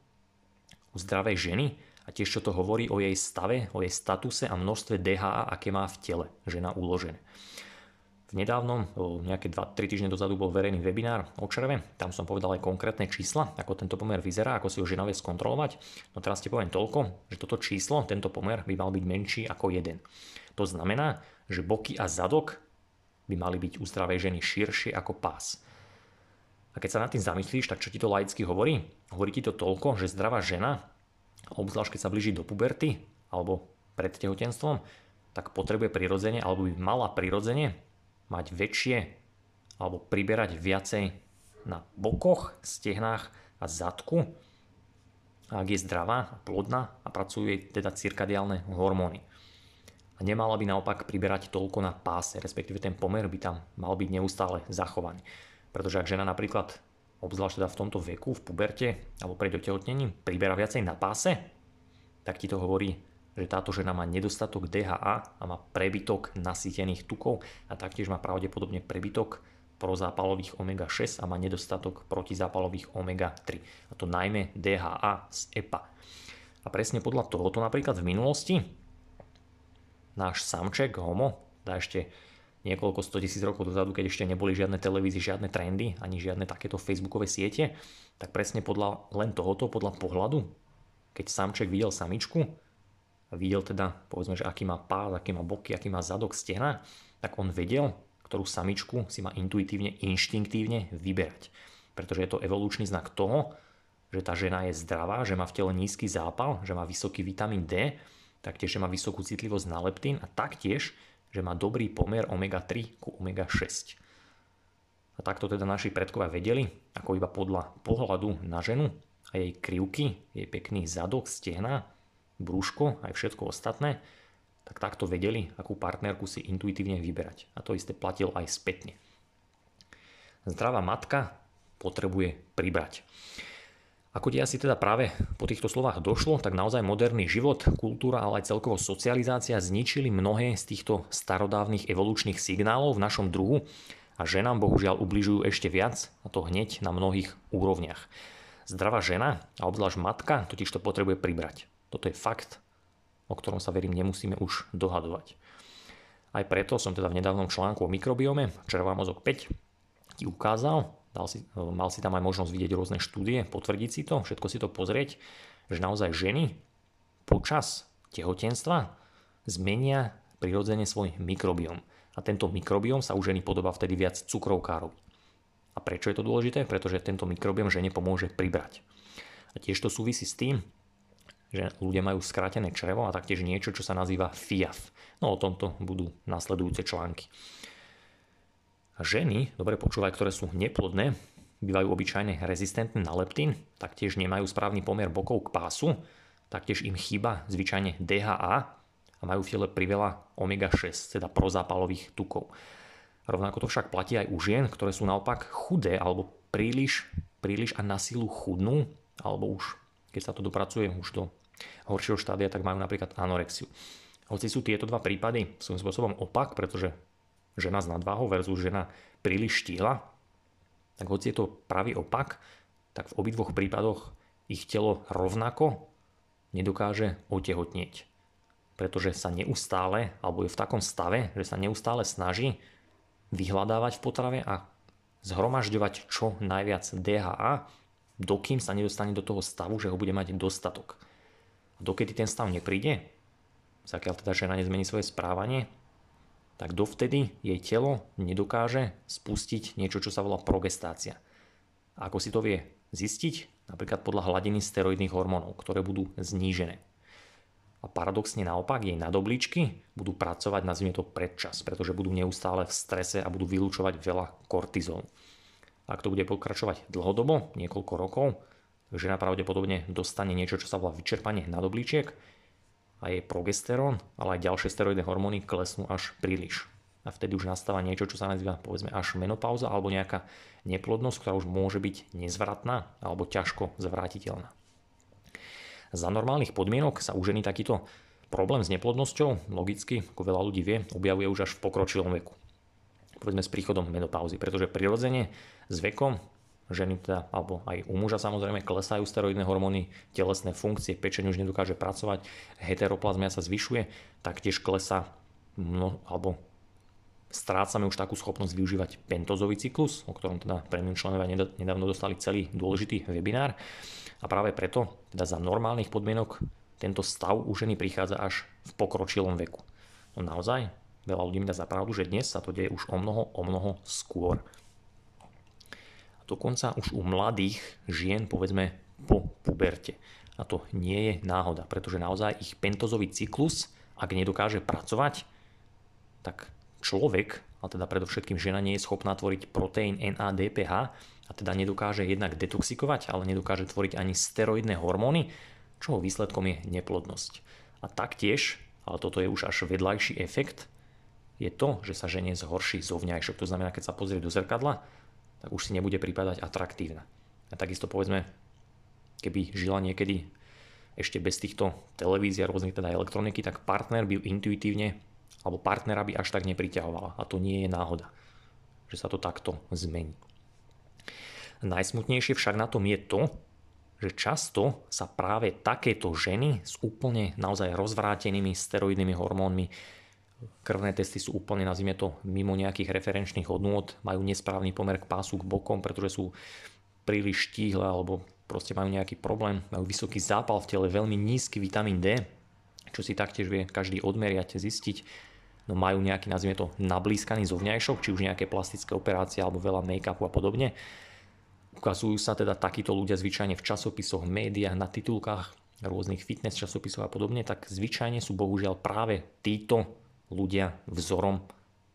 u zdravej ženy a tiež čo to hovorí o jej stave, o jej statuse a množstve DHA, aké má v tele žena uložené. V nedávnom, nejaké 2-3 týždne dozadu bol verejný webinár o červe, tam som povedal aj konkrétne čísla, ako tento pomer vyzerá, ako si ho žena vie skontrolovať. No teraz ti poviem toľko, že toto číslo, tento pomer by mal byť menší ako jeden. To znamená, že boky a zadok by mali byť u zdravej ženy širšie ako pás. A keď sa nad tým zamyslíš, tak čo ti to laicky hovorí? Hovorí ti to toľko, že zdravá žena, obzvlášť keď sa blíži do puberty alebo pred tehotenstvom, tak potrebuje prirodzene alebo by mala prirodzene mať väčšie alebo priberať viacej na bokoch, stehnách a zadku, ak je zdravá a plodná a pracujú jej teda cirkadiálne hormóny. A nemala by naopak priberať toľko na páse, respektíve ten pomer by tam mal byť neustále zachovaný. Pretože ak žena napríklad, obzvlášť teda v tomto veku, v puberte alebo pred otehotnením, priberá viacej na páse, tak ti to hovorí, že táto žena má nedostatok DHA a má prebytok nasýtených tukov a taktiež má pravdepodobne prebytok prozápalových omega-6 a má nedostatok protizápalových omega-3. A to najmä DHA z EPA. A presne podľa tohoto napríklad v minulosti náš samček homo, dá ešte niekoľko 100 tisíc rokov dozadu, keď ešte neboli žiadne televízie, žiadne trendy, ani žiadne takéto facebookové siete, tak presne podľa len tohoto, podľa pohľadu, keď samček videl samičku, videl teda, povedzme, že aký má pás, aký má boky, aký má zadok, stehna, tak on vedel, ktorú samičku si má intuitívne, inštinktívne vyberať. Pretože je to evolučný znak toho, že tá žena je zdravá, že má v tele nízky zápal, že má vysoký vitamín D, taktiež, že má vysokú citlivosť na leptín a taktiež, že má dobrý pomer omega-3 ku omega-6. A takto teda naši predkovia vedeli, ako iba podľa pohľadu na ženu a jej krivky, jej pekný zadok, stehna, brúško, aj všetko ostatné, tak takto vedeli, akú partnerku si intuitívne vyberať. A to isté platil aj spätne. Zdravá matka potrebuje pribrať. Ako ti asi teda práve po týchto slovách došlo, tak naozaj moderný život, kultúra, ale aj celkovo socializácia zničili mnohé z týchto starodávnych evolučných signálov v našom druhu a ženám bohužiaľ ubližujú ešte viac, a to hneď na mnohých úrovniach. Zdravá žena, a obzvlášť matka, totiž to potrebuje pribrať. Toto je fakt, o ktorom sa verím nemusíme už dohadovať. Aj preto som teda v nedávnom článku o mikrobiome Červá mozog 5 ti ukázal, Dal si, mal si tam aj možnosť vidieť rôzne štúdie, potvrdiť si to, všetko si to pozrieť, že naozaj ženy počas tehotenstva zmenia prirodzene svoj mikrobiom. A tento mikrobiom sa u ženy podobá vtedy viac cukrovkárovi. A prečo je to dôležité? Pretože tento mikrobiom žene pomôže pribrať. A tiež to súvisí s tým, že ľudia majú skrátené črevo a taktiež niečo, čo sa nazýva FIAF. No o tomto budú nasledujúce články. Ženy, dobre počúvaj, ktoré sú neplodné, bývajú obyčajne rezistentné na leptín, taktiež nemajú správny pomer bokov k pásu, taktiež im chýba zvyčajne DHA a majú v tele priveľa omega-6, teda prozápalových tukov. Rovnako to však platí aj u žien, ktoré sú naopak chudé alebo príliš, príliš a na silu chudnú, alebo už keď sa to dopracuje už do horšieho štádia, tak majú napríklad anorexiu. Hoci sú tieto dva prípady svojím spôsobom opak, pretože žena s nadváhou versus žena príliš štíhla, tak hoci je to pravý opak, tak v obidvoch prípadoch ich telo rovnako nedokáže otehotnieť. Pretože sa neustále, alebo je v takom stave, že sa neustále snaží vyhľadávať v potrave a zhromažďovať čo najviac DHA, dokým sa nedostane do toho stavu, že ho bude mať dostatok. A dokedy ten stav nepríde, zakiaľ teda žena nezmení svoje správanie, tak dovtedy jej telo nedokáže spustiť niečo, čo sa volá progestácia. A ako si to vie zistiť? Napríklad podľa hladiny steroidných hormónov, ktoré budú znížené. A paradoxne naopak jej nadobličky budú pracovať, nazvime to predčas, pretože budú neustále v strese a budú vylúčovať veľa kortizónu. Ak to bude pokračovať dlhodobo, niekoľko rokov, žena pravdepodobne dostane niečo, čo sa volá vyčerpanie nadobličiek a jej progesterón, ale aj ďalšie steroidné hormóny klesnú až príliš. A vtedy už nastáva niečo, čo sa nazýva povedzme až menopauza alebo nejaká neplodnosť, ktorá už môže byť nezvratná alebo ťažko zvrátiteľná. Za normálnych podmienok sa u ženy takýto problém s neplodnosťou, logicky, ako veľa ľudí vie, objavuje už až v pokročilom veku. Povedzme s príchodom menopauzy, pretože prirodzene s vekom ženy teda, alebo aj u muža samozrejme klesajú steroidné hormóny, telesné funkcie, pečeň už nedokáže pracovať, heteroplazmia sa zvyšuje, taktiež klesa no, alebo strácame už takú schopnosť využívať pentozový cyklus, o ktorom teda premium členovia nedávno dostali celý dôležitý webinár. A práve preto, teda za normálnych podmienok, tento stav u ženy prichádza až v pokročilom veku. No naozaj, veľa ľudí mi dá za pravdu, že dnes sa to deje už o mnoho, o mnoho skôr dokonca už u mladých žien, povedzme po puberte. A to nie je náhoda, pretože naozaj ich pentozový cyklus, ak nedokáže pracovať, tak človek, a teda predovšetkým žena nie je schopná tvoriť proteín NADPH a teda nedokáže jednak detoxikovať, ale nedokáže tvoriť ani steroidné hormóny, čoho výsledkom je neplodnosť. A taktiež, ale toto je už až vedľajší efekt, je to, že sa žene zhorší zovňajšok. To znamená, keď sa pozrie do zrkadla, tak už si nebude pripadať atraktívna. A takisto povedzme, keby žila niekedy ešte bez týchto televízií a rôznych teda elektroniky, tak partner by ju intuitívne alebo partnera by až tak nepriťahovala. A to nie je náhoda, že sa to takto zmení. Najsmutnejšie však na tom je to, že často sa práve takéto ženy s úplne naozaj rozvrátenými steroidnými hormónmi krvné testy sú úplne, nazvime to, mimo nejakých referenčných hodnôt, majú nesprávny pomer k pásu, k bokom, pretože sú príliš štíhle alebo proste majú nejaký problém, majú vysoký zápal v tele, veľmi nízky vitamín D, čo si taktiež vie každý odmeriať, zistiť, no majú nejaký, nazvime to, nablískaný zovňajšok, či už nejaké plastické operácie alebo veľa make-upu a podobne. Ukazujú sa teda takíto ľudia zvyčajne v časopisoch, médiách, na titulkách rôznych fitness časopisov a podobne, tak zvyčajne sú bohužiaľ práve títo ľudia vzorom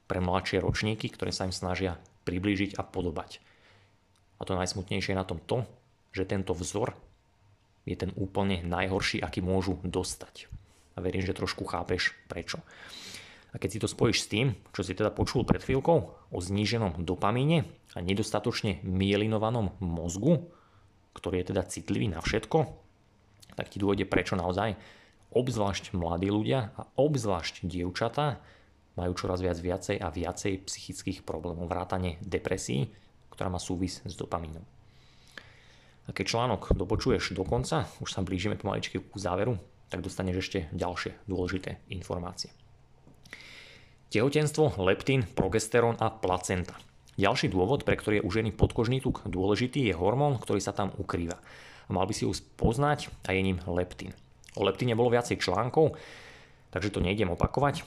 pre mladšie ročníky, ktoré sa im snažia priblížiť a podobať. A to najsmutnejšie je na tom to, že tento vzor je ten úplne najhorší, aký môžu dostať. A verím, že trošku chápeš prečo. A keď si to spojíš s tým, čo si teda počul pred chvíľkou o zníženom dopamíne a nedostatočne mielinovanom mozgu, ktorý je teda citlivý na všetko, tak ti dôjde prečo naozaj obzvlášť mladí ľudia a obzvlášť dievčatá majú čoraz viac viacej a viacej psychických problémov, vrátane depresí, ktorá má súvis s dopamínom. A keď článok dopočuješ do konca, už sa blížime pomaličky ku záveru, tak dostaneš ešte ďalšie dôležité informácie. Tehotenstvo, leptín, progesterón a placenta. Ďalší dôvod, pre ktorý je u ženy podkožný tuk dôležitý, je hormón, ktorý sa tam ukrýva. A mal by si ho poznať a je ním leptín. O leptíne bolo viacej článkov, takže to nejdem opakovať.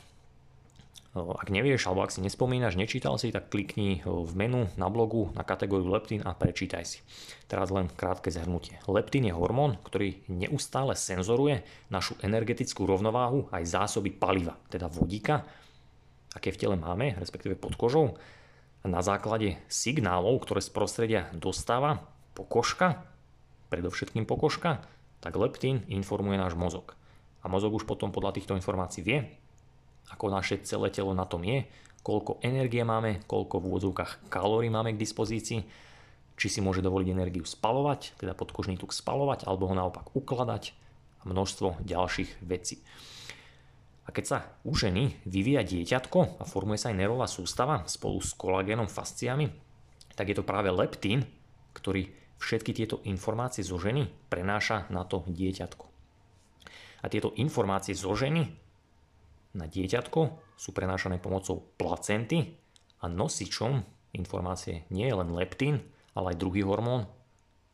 Ak nevieš, alebo ak si nespomínaš, nečítal si, tak klikni v menu na blogu na kategóriu leptín a prečítaj si. Teraz len krátke zhrnutie. Leptín je hormón, ktorý neustále senzoruje našu energetickú rovnováhu aj zásoby paliva, teda vodíka, aké v tele máme, respektíve pod kožou. A na základe signálov, ktoré z prostredia dostáva pokožka, predovšetkým pokožka, tak leptín informuje náš mozog. A mozog už potom podľa týchto informácií vie, ako naše celé telo na tom je, koľko energie máme, koľko v úvodzovkách kalórií máme k dispozícii, či si môže dovoliť energiu spalovať, teda podkožný tuk spalovať, alebo ho naopak ukladať a množstvo ďalších vecí. A keď sa u ženy vyvíja dieťatko a formuje sa aj nervová sústava spolu s kolagénom fasciami, tak je to práve leptín, ktorý všetky tieto informácie zo ženy prenáša na to dieťatko. A tieto informácie zo ženy na dieťatko sú prenášané pomocou placenty a nosičom informácie nie je len leptín, ale aj druhý hormón,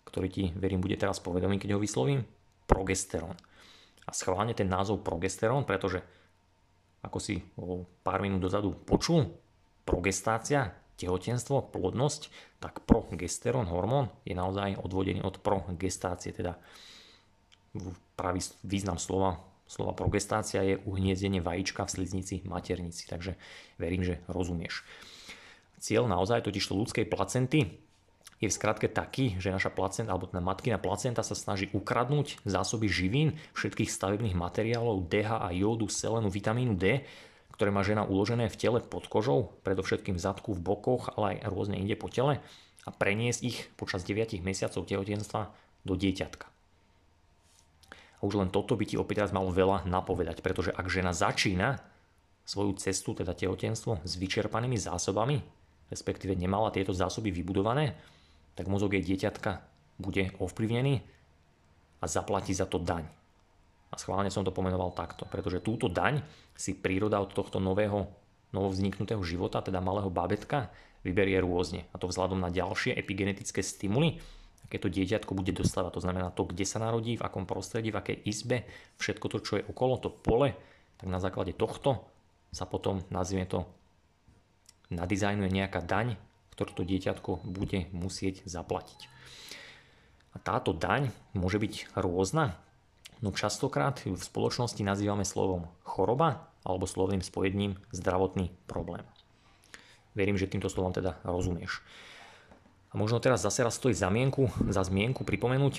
ktorý ti, verím, bude teraz povedomý, keď ho vyslovím, progesterón. A schválne ten názov progesterón, pretože ako si o pár minút dozadu počul, progestácia, tehotenstvo, plodnosť, tak progesterón hormón je naozaj odvodený od progestácie, teda pravý význam slova slova progestácia je uhniezdenie vajíčka v sliznici maternici, takže verím, že rozumieš. Cieľ naozaj totižto ľudskej placenty je v skratke taký, že naša placenta alebo teda matkina placenta sa snaží ukradnúť zásoby živín, všetkých stavebných materiálov, DH a jódu, selenu, vitamínu D, ktoré má žena uložené v tele pod kožou, predovšetkým v zadku, v bokoch, ale aj rôzne inde po tele a preniesť ich počas 9 mesiacov tehotenstva do dieťatka. A už len toto by ti opäť raz malo veľa napovedať, pretože ak žena začína svoju cestu, teda tehotenstvo, s vyčerpanými zásobami, respektíve nemala tieto zásoby vybudované, tak mozog jej dieťatka bude ovplyvnený a zaplatí za to daň. A schválne som to pomenoval takto, pretože túto daň si príroda od tohto nového, novovzniknutého života, teda malého babetka, vyberie rôzne. A to vzhľadom na ďalšie epigenetické stimuly, keď to dieťatko bude dostávať. To znamená to, kde sa narodí, v akom prostredí, v akej izbe, všetko to, čo je okolo, to pole, tak na základe tohto sa potom, nazvime to, nadizajnuje nejaká daň, ktorú to dieťatko bude musieť zaplatiť. A táto daň môže byť rôzna, no častokrát ju v spoločnosti nazývame slovom choroba alebo slovným spojením zdravotný problém. Verím, že týmto slovom teda rozumieš. A možno teraz zase raz stojí za za zmienku pripomenúť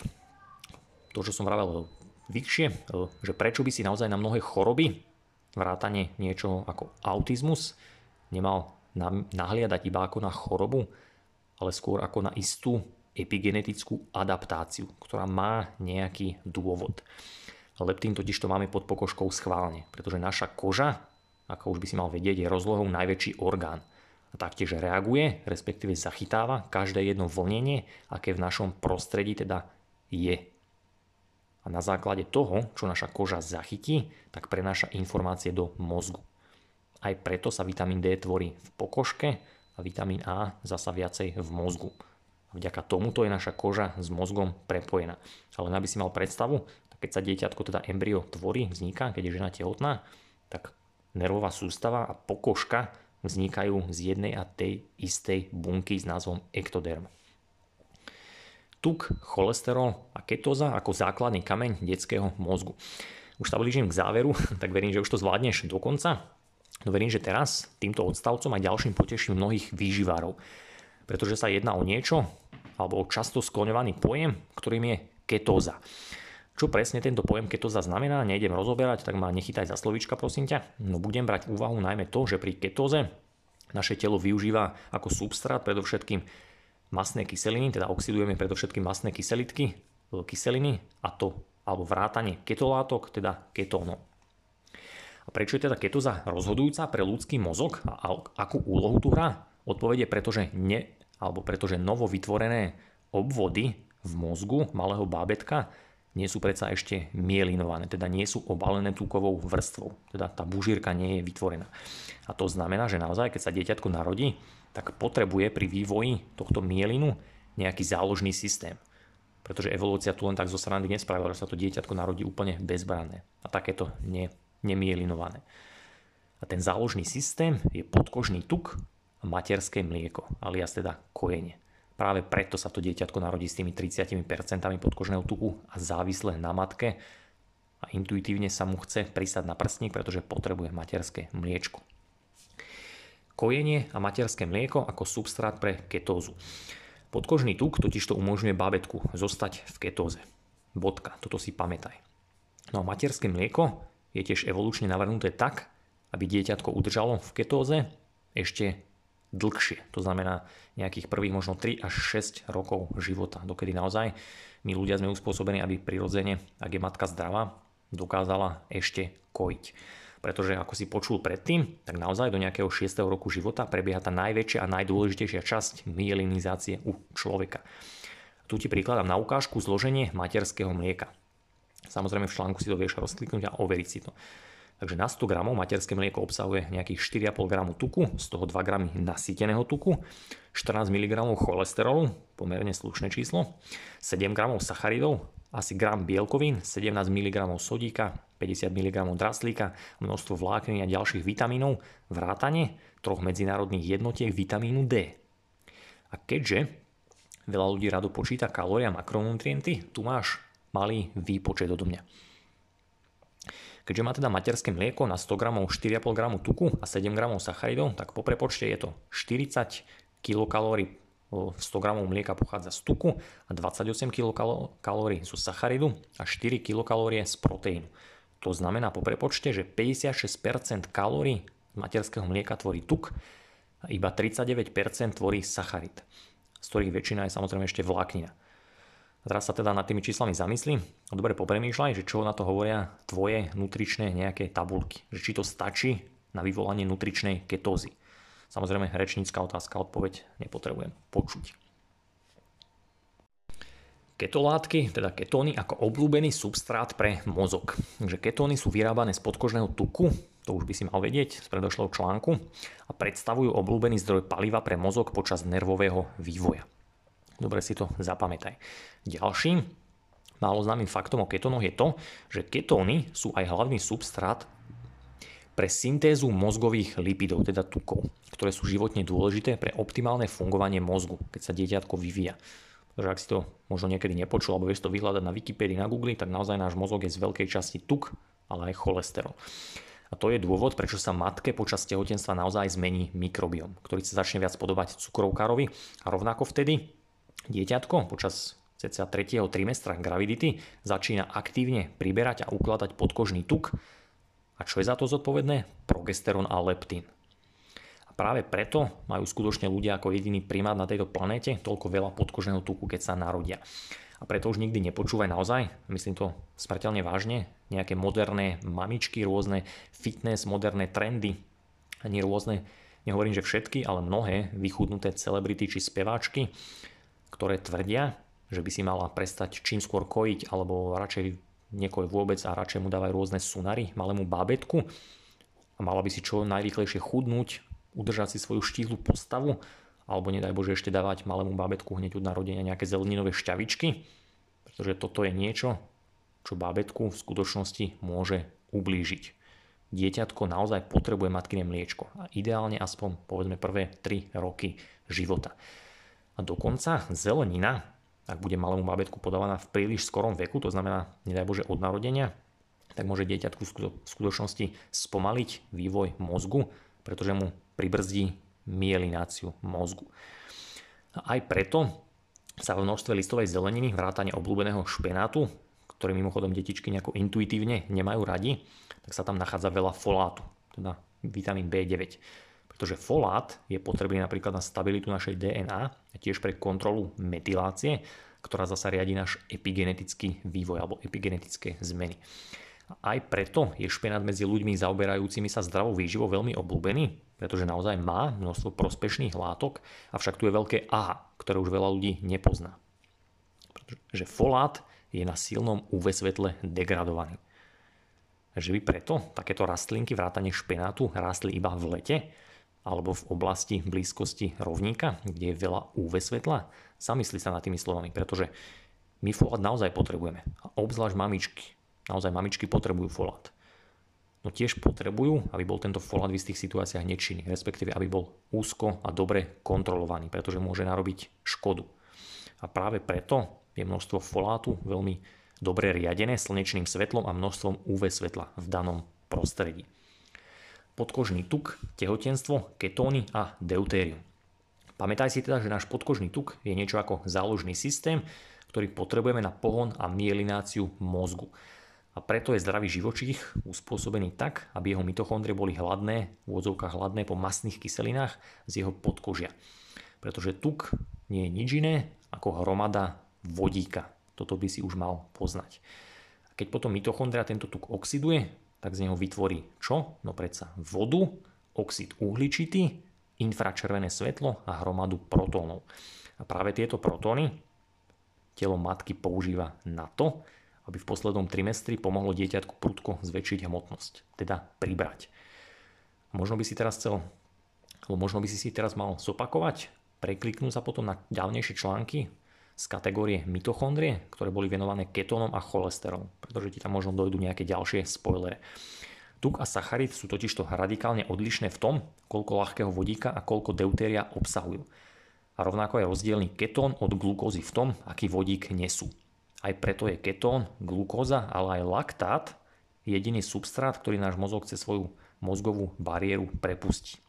to, čo som vravel vyššie, že prečo by si naozaj na mnohé choroby, vrátane niečo ako autizmus, nemal nahliadať iba ako na chorobu, ale skôr ako na istú epigenetickú adaptáciu, ktorá má nejaký dôvod. Leptín totiž to máme pod pokožkou schválne, pretože naša koža, ako už by si mal vedieť, je rozlohou najväčší orgán a taktiež reaguje, respektíve zachytáva každé jedno vlnenie, aké v našom prostredí teda je. A na základe toho, čo naša koža zachytí, tak prenáša informácie do mozgu. Aj preto sa vitamín D tvorí v pokožke a vitamín A zasa viacej v mozgu. A vďaka tomuto je naša koža s mozgom prepojená. Ale aby si mal predstavu, keď sa dieťatko, teda embryo tvorí, vzniká, keď je žena tehotná, tak nervová sústava a pokožka vznikajú z jednej a tej istej bunky s názvom ektoderm. Tuk, cholesterol a ketóza ako základný kameň detského mozgu. Už sa blížim k záveru, tak verím, že už to zvládneš do konca. No verím, že teraz týmto odstavcom aj ďalším poteším mnohých výživárov. Pretože sa jedná o niečo, alebo často skloňovaný pojem, ktorým je ketóza. Čo presne tento pojem ketóza znamená, nejdem rozoberať, tak ma nechytaj za slovíčka, prosím ťa. No budem brať úvahu najmä to, že pri ketóze naše telo využíva ako substrát predovšetkým masné kyseliny, teda oxidujeme predovšetkým masné kyselitky, e, kyseliny a to alebo vrátanie ketolátok, teda ketónov. A prečo je teda ketóza rozhodujúca pre ľudský mozog a akú úlohu tu hrá? Odpovede pretože ne, alebo pretože novo vytvorené obvody v mozgu malého bábetka nie sú predsa ešte mielinované, teda nie sú obalené tukovou vrstvou, teda tá bužírka nie je vytvorená. A to znamená, že naozaj, keď sa dieťatko narodí, tak potrebuje pri vývoji tohto mielinu nejaký záložný systém. Pretože evolúcia tu len tak zo strany nespravila, že sa to dieťatko narodí úplne bezbranné a takéto ne, nemielinované. A ten záložný systém je podkožný tuk materské mlieko, alias teda kojenie. Práve preto sa to dieťatko narodí s tými 30% podkožného tuku a závisle na matke a intuitívne sa mu chce prisať na prstník, pretože potrebuje materské mliečko. Kojenie a materské mlieko ako substrát pre ketózu. Podkožný tuk totiž to umožňuje bábetku zostať v ketóze. Bodka, toto si pamätaj. No a materské mlieko je tiež evolučne navrhnuté tak, aby dieťatko udržalo v ketóze ešte dlhšie. To znamená nejakých prvých možno 3 až 6 rokov života, dokedy naozaj my ľudia sme uspôsobení, aby prirodzene, ak je matka zdravá, dokázala ešte kojiť. Pretože ako si počul predtým, tak naozaj do nejakého 6. roku života prebieha tá najväčšia a najdôležitejšia časť myelinizácie u človeka. Tu ti prikladám na ukážku zloženie materského mlieka. Samozrejme v článku si to vieš rozkliknúť a overiť si to. Takže na 100 gramov materské mlieko obsahuje nejakých 4,5 g tuku, z toho 2 g nasýteného tuku, 14 mg cholesterolu, pomerne slušné číslo, 7 g sacharidov, asi gram bielkovín, 17 mg sodíka, 50 mg draslíka, množstvo vláknin a ďalších vitamínov, vrátane troch medzinárodných jednotiek vitamínu D. A keďže veľa ľudí rado počíta kalórie a makronutrienty, tu máš malý výpočet odo mňa. Keďže má teda materské mlieko na 100 g 4,5 g tuku a 7 g sacharidov, tak po prepočte je to 40 kilokalórií 100 g mlieka pochádza z tuku a 28 kilokalórií zo sacharidu a 4 kilokalórie z proteínu. To znamená po prepočte, že 56% kalórií materského mlieka tvorí tuk a iba 39% tvorí sacharid, z ktorých väčšina je samozrejme ešte vláknina. Teraz sa teda nad tými číslami zamyslí a dobre popremýšľaj, že čo na to hovoria tvoje nutričné nejaké tabulky. Že či to stačí na vyvolanie nutričnej ketózy. Samozrejme, rečnícka otázka, odpoveď nepotrebujem počuť. Ketolátky, teda ketóny ako obľúbený substrát pre mozog. Takže ketóny sú vyrábané z podkožného tuku, to už by si mal vedieť z predošlého článku, a predstavujú obľúbený zdroj paliva pre mozog počas nervového vývoja. Dobre si to zapamätaj. Ďalším málo známym faktom o ketónoch je to, že ketóny sú aj hlavný substrát pre syntézu mozgových lipidov, teda tukov, ktoré sú životne dôležité pre optimálne fungovanie mozgu, keď sa dieťatko vyvíja. Takže ak si to možno niekedy nepočul, alebo vieš to vyhľadať na Wikipedii, na Google, tak naozaj náš mozog je z veľkej časti tuk, ale aj cholesterol. A to je dôvod, prečo sa matke počas tehotenstva naozaj zmení mikrobiom, ktorý sa začne viac podobať cukrovkárovi a rovnako vtedy Dieťatko počas cca 3. trimestra gravidity začína aktívne priberať a ukladať podkožný tuk. A čo je za to zodpovedné? Progesterón a leptín. A práve preto majú skutočne ľudia ako jediný primát na tejto planéte toľko veľa podkožného tuku, keď sa narodia. A preto už nikdy nepočúvaj naozaj, myslím to smrteľne vážne, nejaké moderné mamičky, rôzne fitness, moderné trendy, ani rôzne, nehovorím, že všetky, ale mnohé vychudnuté celebrity či speváčky, ktoré tvrdia, že by si mala prestať čím skôr kojiť, alebo radšej niekoj vôbec a radšej mu dávajú rôzne sunary malému bábetku a mala by si čo najrýchlejšie chudnúť, udržať si svoju štíhlu postavu, alebo nedaj Bože ešte dávať malému bábetku hneď od narodenia nejaké zeleninové šťavičky, pretože toto je niečo, čo bábetku v skutočnosti môže ublížiť. Dieťatko naozaj potrebuje matkyné mliečko a ideálne aspoň povedzme prvé 3 roky života. A dokonca zelenina, ak bude malému babetku podávaná v príliš skorom veku, to znamená, nedaj Bože, od narodenia, tak môže dieťatku v skutočnosti spomaliť vývoj mozgu, pretože mu pribrzdí mielináciu mozgu. A aj preto sa v množstve listovej zeleniny, vrátane obľúbeného špenátu, ktorý mimochodom detičky nejako intuitívne nemajú radi, tak sa tam nachádza veľa folátu, teda vitamín B9 pretože folát je potrebný napríklad na stabilitu našej DNA a tiež pre kontrolu metylácie, ktorá zasa riadi náš epigenetický vývoj alebo epigenetické zmeny. Aj preto je špenát medzi ľuďmi zaoberajúcimi sa zdravou výživou veľmi obľúbený, pretože naozaj má množstvo prospešných látok, avšak tu je veľké A, ktoré už veľa ľudí nepozná. Pretože folát je na silnom UV svetle degradovaný. Že by preto takéto rastlinky vrátane špenátu rástli iba v lete, alebo v oblasti blízkosti rovníka, kde je veľa UV svetla? Zamysli sa nad tými slovami, pretože my folát naozaj potrebujeme. A obzvlášť mamičky. Naozaj mamičky potrebujú folát. no tiež potrebujú, aby bol tento folát v istých situáciách nečinný, respektíve aby bol úzko a dobre kontrolovaný, pretože môže narobiť škodu. A práve preto je množstvo folátu veľmi dobre riadené slnečným svetlom a množstvom UV svetla v danom prostredí. Podkožný tuk, tehotenstvo, ketóny a deutérium. Pamätaj si teda, že náš podkožný tuk je niečo ako záložný systém, ktorý potrebujeme na pohon a mielináciu mozgu. A preto je zdravý živočích uspôsobený tak, aby jeho mitochondrie boli hladné, v úvodzovkách hladné po masných kyselinách z jeho podkožia. Pretože tuk nie je nič iné ako hromada vodíka. Toto by si už mal poznať. A keď potom mitochondria tento tuk oxiduje, tak z neho vytvorí čo? No predsa vodu, oxid uhličitý, infračervené svetlo a hromadu protónov. A práve tieto protóny telo matky používa na to, aby v poslednom trimestri pomohlo dieťatku prudko zväčšiť hmotnosť, teda pribrať. Možno by si teraz chcel, možno by si si teraz mal zopakovať, prekliknúť sa potom na ďalnejšie články z kategórie mitochondrie, ktoré boli venované ketónom a cholesterolom, pretože ti tam možno dojdú nejaké ďalšie spoilery. Tuk a sacharid sú totižto radikálne odlišné v tom, koľko ľahkého vodíka a koľko deutéria obsahujú. A rovnako je rozdielný ketón od glukózy v tom, aký vodík nesú. Aj preto je ketón, glukóza, ale aj laktát jediný substrát, ktorý náš mozog cez svoju mozgovú bariéru prepustí.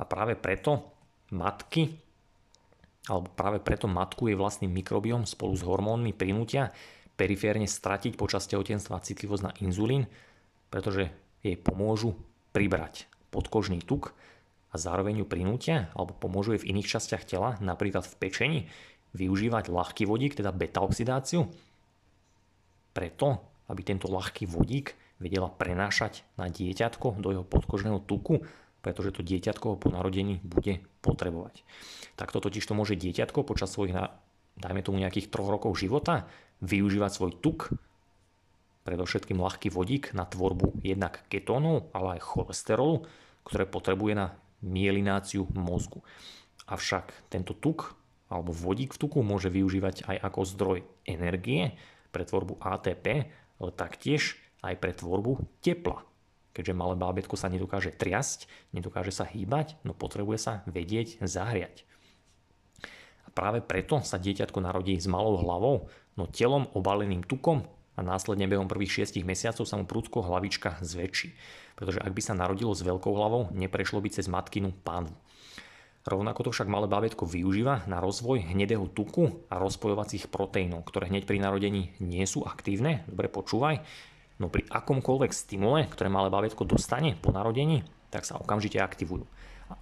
A práve preto matky, alebo práve preto matku je vlastným mikrobiom spolu s hormónmi prinútia periférne stratiť počas tehotenstva citlivosť na inzulín, pretože jej pomôžu pribrať podkožný tuk a zároveň ju prinútia alebo pomôžu jej v iných častiach tela, napríklad v pečení, využívať ľahký vodík, teda beta-oxidáciu, preto, aby tento ľahký vodík vedela prenášať na dieťatko do jeho podkožného tuku, pretože to dieťatko po narodení bude potrebovať. Takto totiž to môže dieťatko počas svojich, dajme tomu nejakých troch rokov života, využívať svoj tuk, predovšetkým ľahký vodík na tvorbu jednak ketónov, ale aj cholesterolu, ktoré potrebuje na mielináciu mozgu. Avšak tento tuk alebo vodík v tuku môže využívať aj ako zdroj energie pre tvorbu ATP, ale taktiež aj pre tvorbu tepla. Keďže malé bábetko sa nedokáže triasť, nedokáže sa hýbať, no potrebuje sa vedieť zahriať. A práve preto sa dieťatko narodí s malou hlavou, no telom obaleným tukom a následne behom prvých 6 mesiacov sa mu prúdko hlavička zväčší. Pretože ak by sa narodilo s veľkou hlavou, neprešlo by cez matkinu pánvu. Rovnako to však malé bábätko využíva na rozvoj hnedého tuku a rozpojovacích proteínov, ktoré hneď pri narodení nie sú aktívne. Dobre počúvaj. No pri akomkoľvek stimule, ktoré malé bábätko dostane po narodení, tak sa okamžite aktivujú.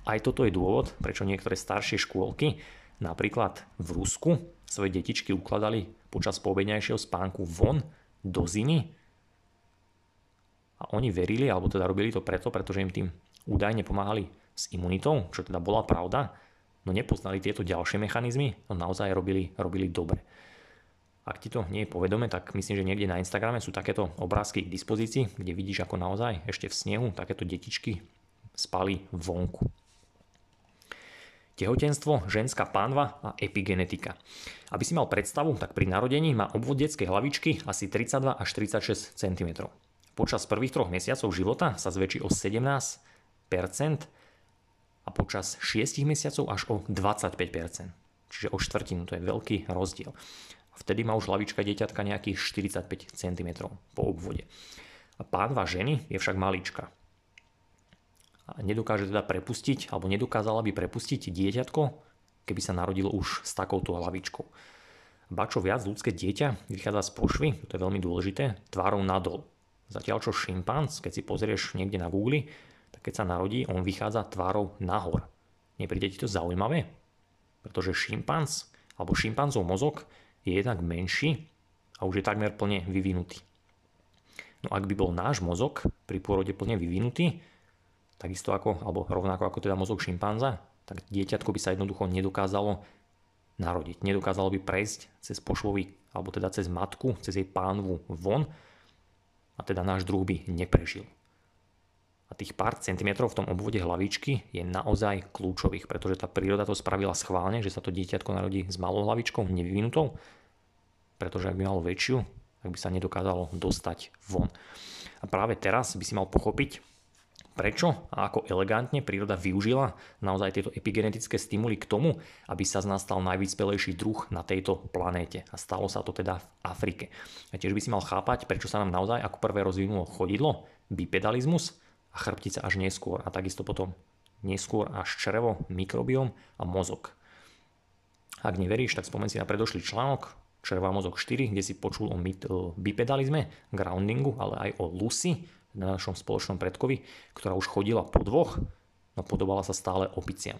Aj toto je dôvod, prečo niektoré staršie škôlky, napríklad v Rusku, svoje detičky ukladali počas poobedňajšieho spánku von do zimy. A oni verili, alebo teda robili to preto, pretože im tým údajne pomáhali s imunitou, čo teda bola pravda, no nepoznali tieto ďalšie mechanizmy, no naozaj robili, robili dobre. Ak ti to nie je povedome, tak myslím, že niekde na Instagrame sú takéto obrázky k dispozícii, kde vidíš ako naozaj ešte v snehu takéto detičky spali vonku. Tehotenstvo, ženská pánva a epigenetika. Aby si mal predstavu, tak pri narodení má obvod detskej hlavičky asi 32 až 36 cm. Počas prvých troch mesiacov života sa zväčší o 17% a počas 6 mesiacov až o 25%. Čiže o štvrtinu, to je veľký rozdiel. Vtedy má už hlavička dieťatka nejakých 45 cm po obvode. A pánva ženy je však malička. A nedokáže teda prepustiť, alebo nedokázala by prepustiť dieťatko, keby sa narodilo už s takouto hlavičkou. Ba čo viac, ľudské dieťa vychádza z pošvy, to je veľmi dôležité, tvárou nadol. Zatiaľ čo šimpanz, keď si pozrieš niekde na Google, tak keď sa narodí, on vychádza tvárou nahor. Nepríde ti to zaujímavé? Pretože šimpanz alebo šimpanzov mozog je jednak menší a už je takmer plne vyvinutý. No ak by bol náš mozog pri pôrode plne vyvinutý, takisto ako, alebo rovnako ako teda mozog šimpanza, tak dieťatko by sa jednoducho nedokázalo narodiť. Nedokázalo by prejsť cez pošlový, alebo teda cez matku, cez jej pánvu von a teda náš druh by neprežil. Tých pár centimetrov v tom obvode hlavičky je naozaj kľúčových, pretože tá príroda to spravila schválne, že sa to dieťatko narodí s malou hlavičkou, nevyvinutou, pretože ak by malo väčšiu, tak by sa nedokázalo dostať von. A práve teraz by si mal pochopiť, prečo a ako elegantne príroda využila naozaj tieto epigenetické stimuly k tomu, aby sa z nás stal najvyspelejší druh na tejto planéte. A stalo sa to teda v Afrike. A tiež by si mal chápať, prečo sa nám naozaj ako prvé rozvinulo chodidlo, bipedalizmus a chrbtica až neskôr. A takisto potom neskôr až črevo, mikrobiom a mozog. Ak neveríš, tak spomen si na predošlý článok červá mozog 4, kde si počul o bipedalizme, groundingu, ale aj o Lucy, na našom spoločnom predkovi, ktorá už chodila po dvoch, no podobala sa stále opiciam.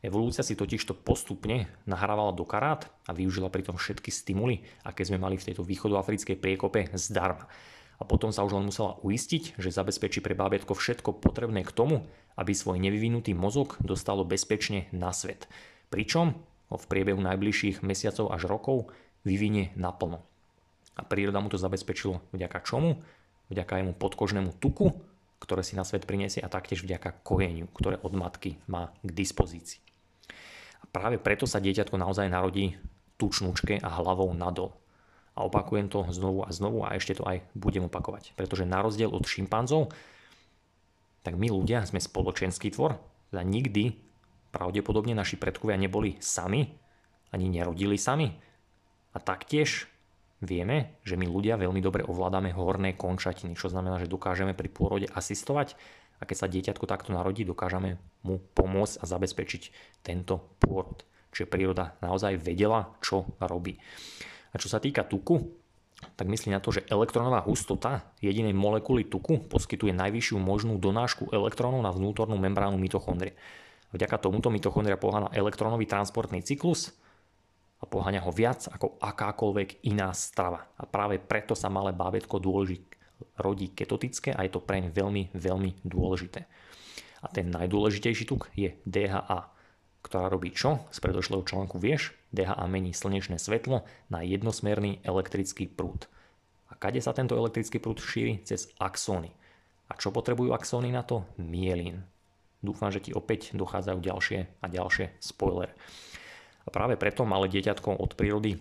Evolúcia si totižto postupne nahrávala do karát a využila pritom všetky stimuly, aké sme mali v tejto východoafrickej priekope zdarma. A potom sa už len musela uistiť, že zabezpečí pre bábätko všetko potrebné k tomu, aby svoj nevyvinutý mozog dostalo bezpečne na svet. Pričom ho v priebehu najbližších mesiacov až rokov vyvinie naplno. A príroda mu to zabezpečilo vďaka čomu? vďaka jemu podkožnému tuku, ktoré si na svet priniesie a taktiež vďaka kojeniu, ktoré od matky má k dispozícii. A práve preto sa dieťatko naozaj narodí tučnúčke a hlavou nadol. A opakujem to znovu a znovu a ešte to aj budem opakovať. Pretože na rozdiel od šimpanzov, tak my ľudia sme spoločenský tvor. Teda nikdy pravdepodobne naši predkovia neboli sami, ani nerodili sami. A taktiež Vieme, že my ľudia veľmi dobre ovládame horné končatiny, čo znamená, že dokážeme pri pôrode asistovať a keď sa dieťatko takto narodí, dokážeme mu pomôcť a zabezpečiť tento pôrod. Čiže príroda naozaj vedela, čo robí. A čo sa týka tuku, tak myslí na to, že elektronová hustota jedinej molekuly tuku poskytuje najvyššiu možnú donášku elektrónov na vnútornú membránu mitochondrie. Vďaka tomuto mitochondria pohána elektronový transportný cyklus, a poháňa ho viac ako akákoľvek iná strava. A práve preto sa malé bábetko dôleží, rodí ketotické a je to preň veľmi, veľmi dôležité. A ten najdôležitejší tuk je DHA, ktorá robí čo? Z predošlého článku vieš, DHA mení slnečné svetlo na jednosmerný elektrický prúd. A kade sa tento elektrický prúd šíri? Cez axóny. A čo potrebujú axóny na to? Mielín. Dúfam, že ti opäť dochádzajú ďalšie a ďalšie spoiler. A práve preto malé dieťatko od prírody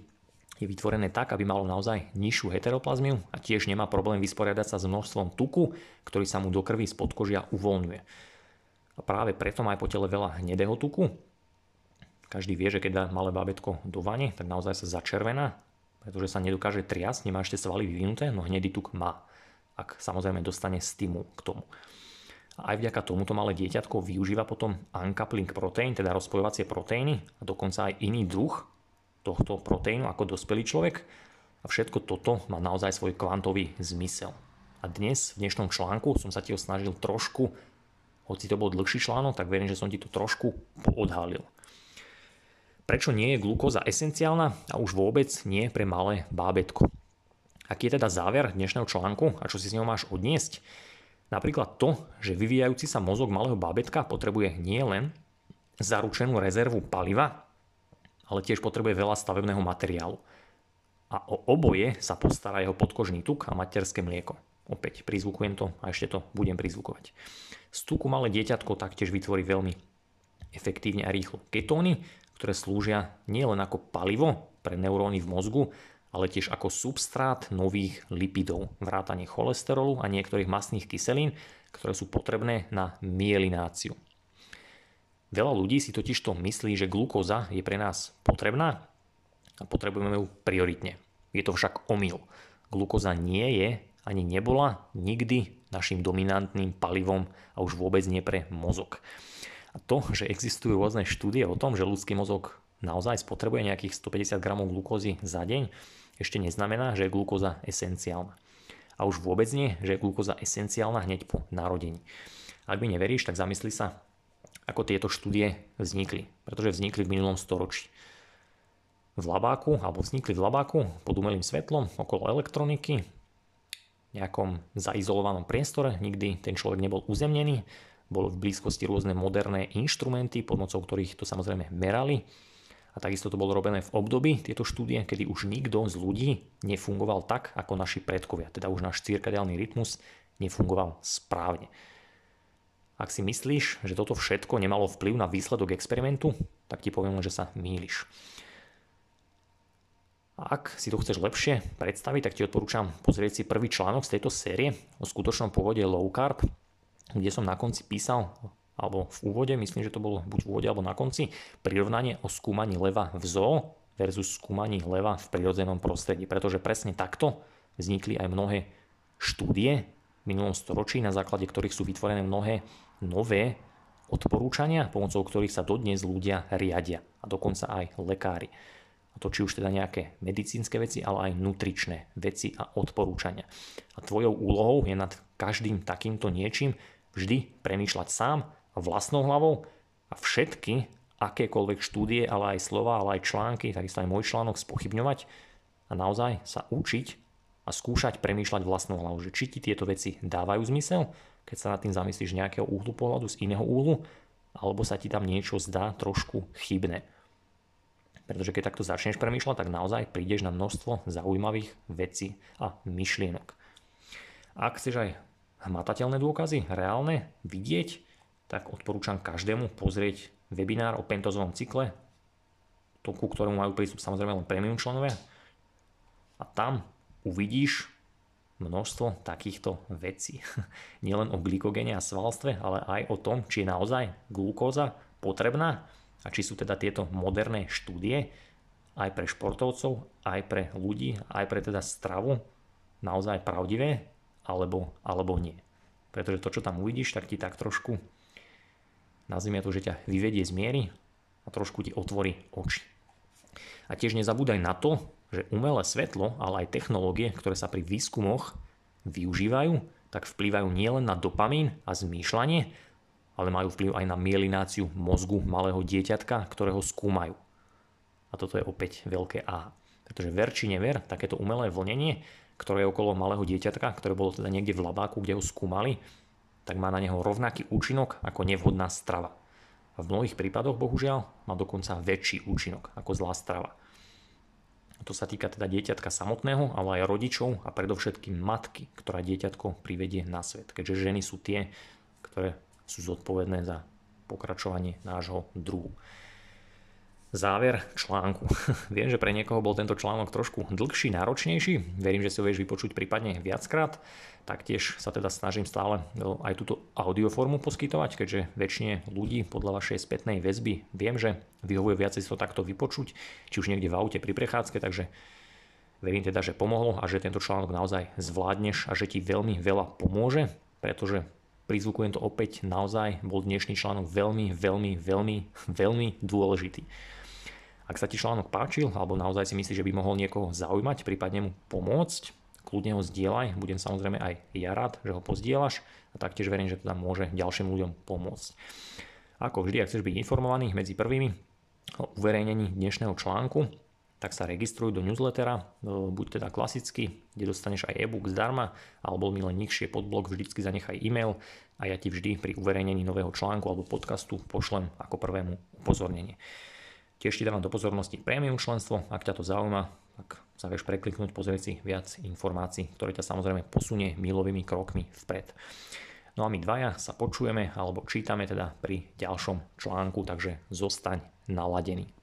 je vytvorené tak, aby malo naozaj nižšiu heteroplazmiu a tiež nemá problém vysporiadať sa s množstvom tuku, ktorý sa mu do krvi z podkožia uvoľňuje. A práve preto má aj po tele veľa hnedého tuku. Každý vie, že keď dá malé bábetko do vane, tak naozaj sa začervená, pretože sa nedokáže triasť, nemá ešte svaly vyvinuté, no hnedý tuk má, ak samozrejme dostane stimul k tomu. A aj vďaka tomuto malé dieťatko využíva potom uncoupling protein, teda rozpojovacie proteíny a dokonca aj iný druh tohto proteínu ako dospelý človek. A všetko toto má naozaj svoj kvantový zmysel. A dnes, v dnešnom článku, som sa ti snažil trošku, hoci to bol dlhší článok, tak verím, že som ti to trošku poodhalil. Prečo nie je glukóza esenciálna a už vôbec nie pre malé bábetko? Aký je teda záver dnešného článku a čo si z neho máš odniesť? Napríklad to, že vyvíjajúci sa mozog malého bábetka potrebuje nielen zaručenú rezervu paliva, ale tiež potrebuje veľa stavebného materiálu. A o oboje sa postará jeho podkožný tuk a materské mlieko. Opäť prizvukujem to a ešte to budem prizvukovať. Z tuku malé dieťatko taktiež vytvorí veľmi efektívne a rýchlo ketóny, ktoré slúžia nielen ako palivo pre neuróny v mozgu, ale tiež ako substrát nových lipidov, vrátanie cholesterolu a niektorých masných kyselín, ktoré sú potrebné na mielináciu. Veľa ľudí si totiž to myslí, že glukóza je pre nás potrebná a potrebujeme ju prioritne. Je to však omyl. Glukóza nie je ani nebola nikdy našim dominantným palivom a už vôbec nie pre mozog. A to, že existujú rôzne štúdie o tom, že ľudský mozog naozaj spotrebuje nejakých 150 gramov glukózy za deň, ešte neznamená, že je glukóza esenciálna. A už vôbec nie, že je glukóza esenciálna hneď po narodení. Ak mi neveríš, tak zamysli sa, ako tieto štúdie vznikli. Pretože vznikli v minulom storočí. V labáku, alebo vznikli v labáku pod umelým svetlom okolo elektroniky, v nejakom zaizolovanom priestore, nikdy ten človek nebol uzemnený, bolo v blízkosti rôzne moderné inštrumenty, pomocou ktorých to samozrejme merali a takisto to bolo robené v období tieto štúdie, kedy už nikto z ľudí nefungoval tak, ako naši predkovia. Teda už náš cirkadiálny rytmus nefungoval správne. Ak si myslíš, že toto všetko nemalo vplyv na výsledok experimentu, tak ti poviem že sa mýliš. Ak si to chceš lepšie predstaviť, tak ti odporúčam pozrieť si prvý článok z tejto série o skutočnom pôvode low carb, kde som na konci písal, alebo v úvode, myslím, že to bolo buď v úvode alebo na konci, prirovnanie o skúmaní leva v zoo versus skúmaní leva v prirodzenom prostredí. Pretože presne takto vznikli aj mnohé štúdie v minulom storočí, na základe ktorých sú vytvorené mnohé nové odporúčania, pomocou ktorých sa dodnes ľudia riadia a dokonca aj lekári to či už teda nejaké medicínske veci, ale aj nutričné veci a odporúčania. A tvojou úlohou je nad každým takýmto niečím vždy premýšľať sám vlastnou hlavou a všetky akékoľvek štúdie, ale aj slova, ale aj články, takisto aj môj článok spochybňovať a naozaj sa učiť a skúšať premýšľať vlastnou hlavou, že či ti tieto veci dávajú zmysel, keď sa nad tým zamyslíš nejakého úhlu pohľadu, z iného úhlu, alebo sa ti tam niečo zdá trošku chybné. Pretože keď takto začneš premýšľať, tak naozaj prídeš na množstvo zaujímavých vecí a myšlienok. Ak chceš aj hmatateľné dôkazy, reálne, vidieť, tak odporúčam každému pozrieť webinár o pentozovom cykle, to, ku ktorému majú prístup samozrejme len premium členovia. A tam uvidíš množstvo takýchto vecí. Nielen o glykogene a svalstve, ale aj o tom, či je naozaj glukóza potrebná a či sú teda tieto moderné štúdie aj pre športovcov, aj pre ľudí, aj pre teda stravu naozaj pravdivé, alebo, alebo nie. Pretože to, čo tam uvidíš, tak ti tak trošku, nazvime to, že ťa vyvedie z miery a trošku ti otvorí oči. A tiež nezabúdaj na to, že umelé svetlo, ale aj technológie, ktoré sa pri výskumoch využívajú, tak vplývajú nielen na dopamín a zmýšľanie, ale majú vplyv aj na mielináciu mozgu malého dieťatka, ktorého skúmajú. A toto je opäť veľké A. Pretože ver či never, takéto umelé vlnenie, ktoré je okolo malého dieťatka, ktoré bolo teda niekde v labáku, kde ho skúmali, tak má na neho rovnaký účinok ako nevhodná strava. A v mnohých prípadoch, bohužiaľ, má dokonca väčší účinok ako zlá strava. To sa týka teda dieťatka samotného, ale aj rodičov a predovšetkým matky, ktorá dieťatko privedie na svet. Keďže ženy sú tie, ktoré sú zodpovedné za pokračovanie nášho druhu. Záver článku. Viem, že pre niekoho bol tento článok trošku dlhší, náročnejší. Verím, že si ho vieš vypočuť prípadne viackrát. Taktiež sa teda snažím stále aj túto audioformu poskytovať, keďže väčšine ľudí podľa vašej spätnej väzby viem, že vyhovuje viacej si to takto vypočuť, či už niekde v aute pri prechádzke, takže verím teda, že pomohlo a že tento článok naozaj zvládneš a že ti veľmi veľa pomôže, pretože prizvukujem to opäť, naozaj bol dnešný článok veľmi, veľmi, veľmi, veľmi dôležitý. Ak sa ti článok páčil, alebo naozaj si myslíš, že by mohol niekoho zaujímať, prípadne mu pomôcť, kľudne ho zdieľaj, budem samozrejme aj ja rád, že ho pozdieľaš a taktiež verím, že tam môže ďalším ľuďom pomôcť. Ako vždy, ak chceš byť informovaný medzi prvými o uverejnení dnešného článku, tak sa registruj do newslettera, buď teda klasicky, kde dostaneš aj e-book zdarma, alebo mi len nižšie pod blog vždycky zanechaj e-mail a ja ti vždy pri uverejnení nového článku alebo podcastu pošlem ako prvému upozornenie. Tiež ti dávam do pozornosti prémium členstvo, ak ťa to zaujíma, tak sa vieš prekliknúť, pozrieť si viac informácií, ktoré ťa samozrejme posunie milovými krokmi vpred. No a my dvaja sa počujeme alebo čítame teda pri ďalšom článku, takže zostaň naladený.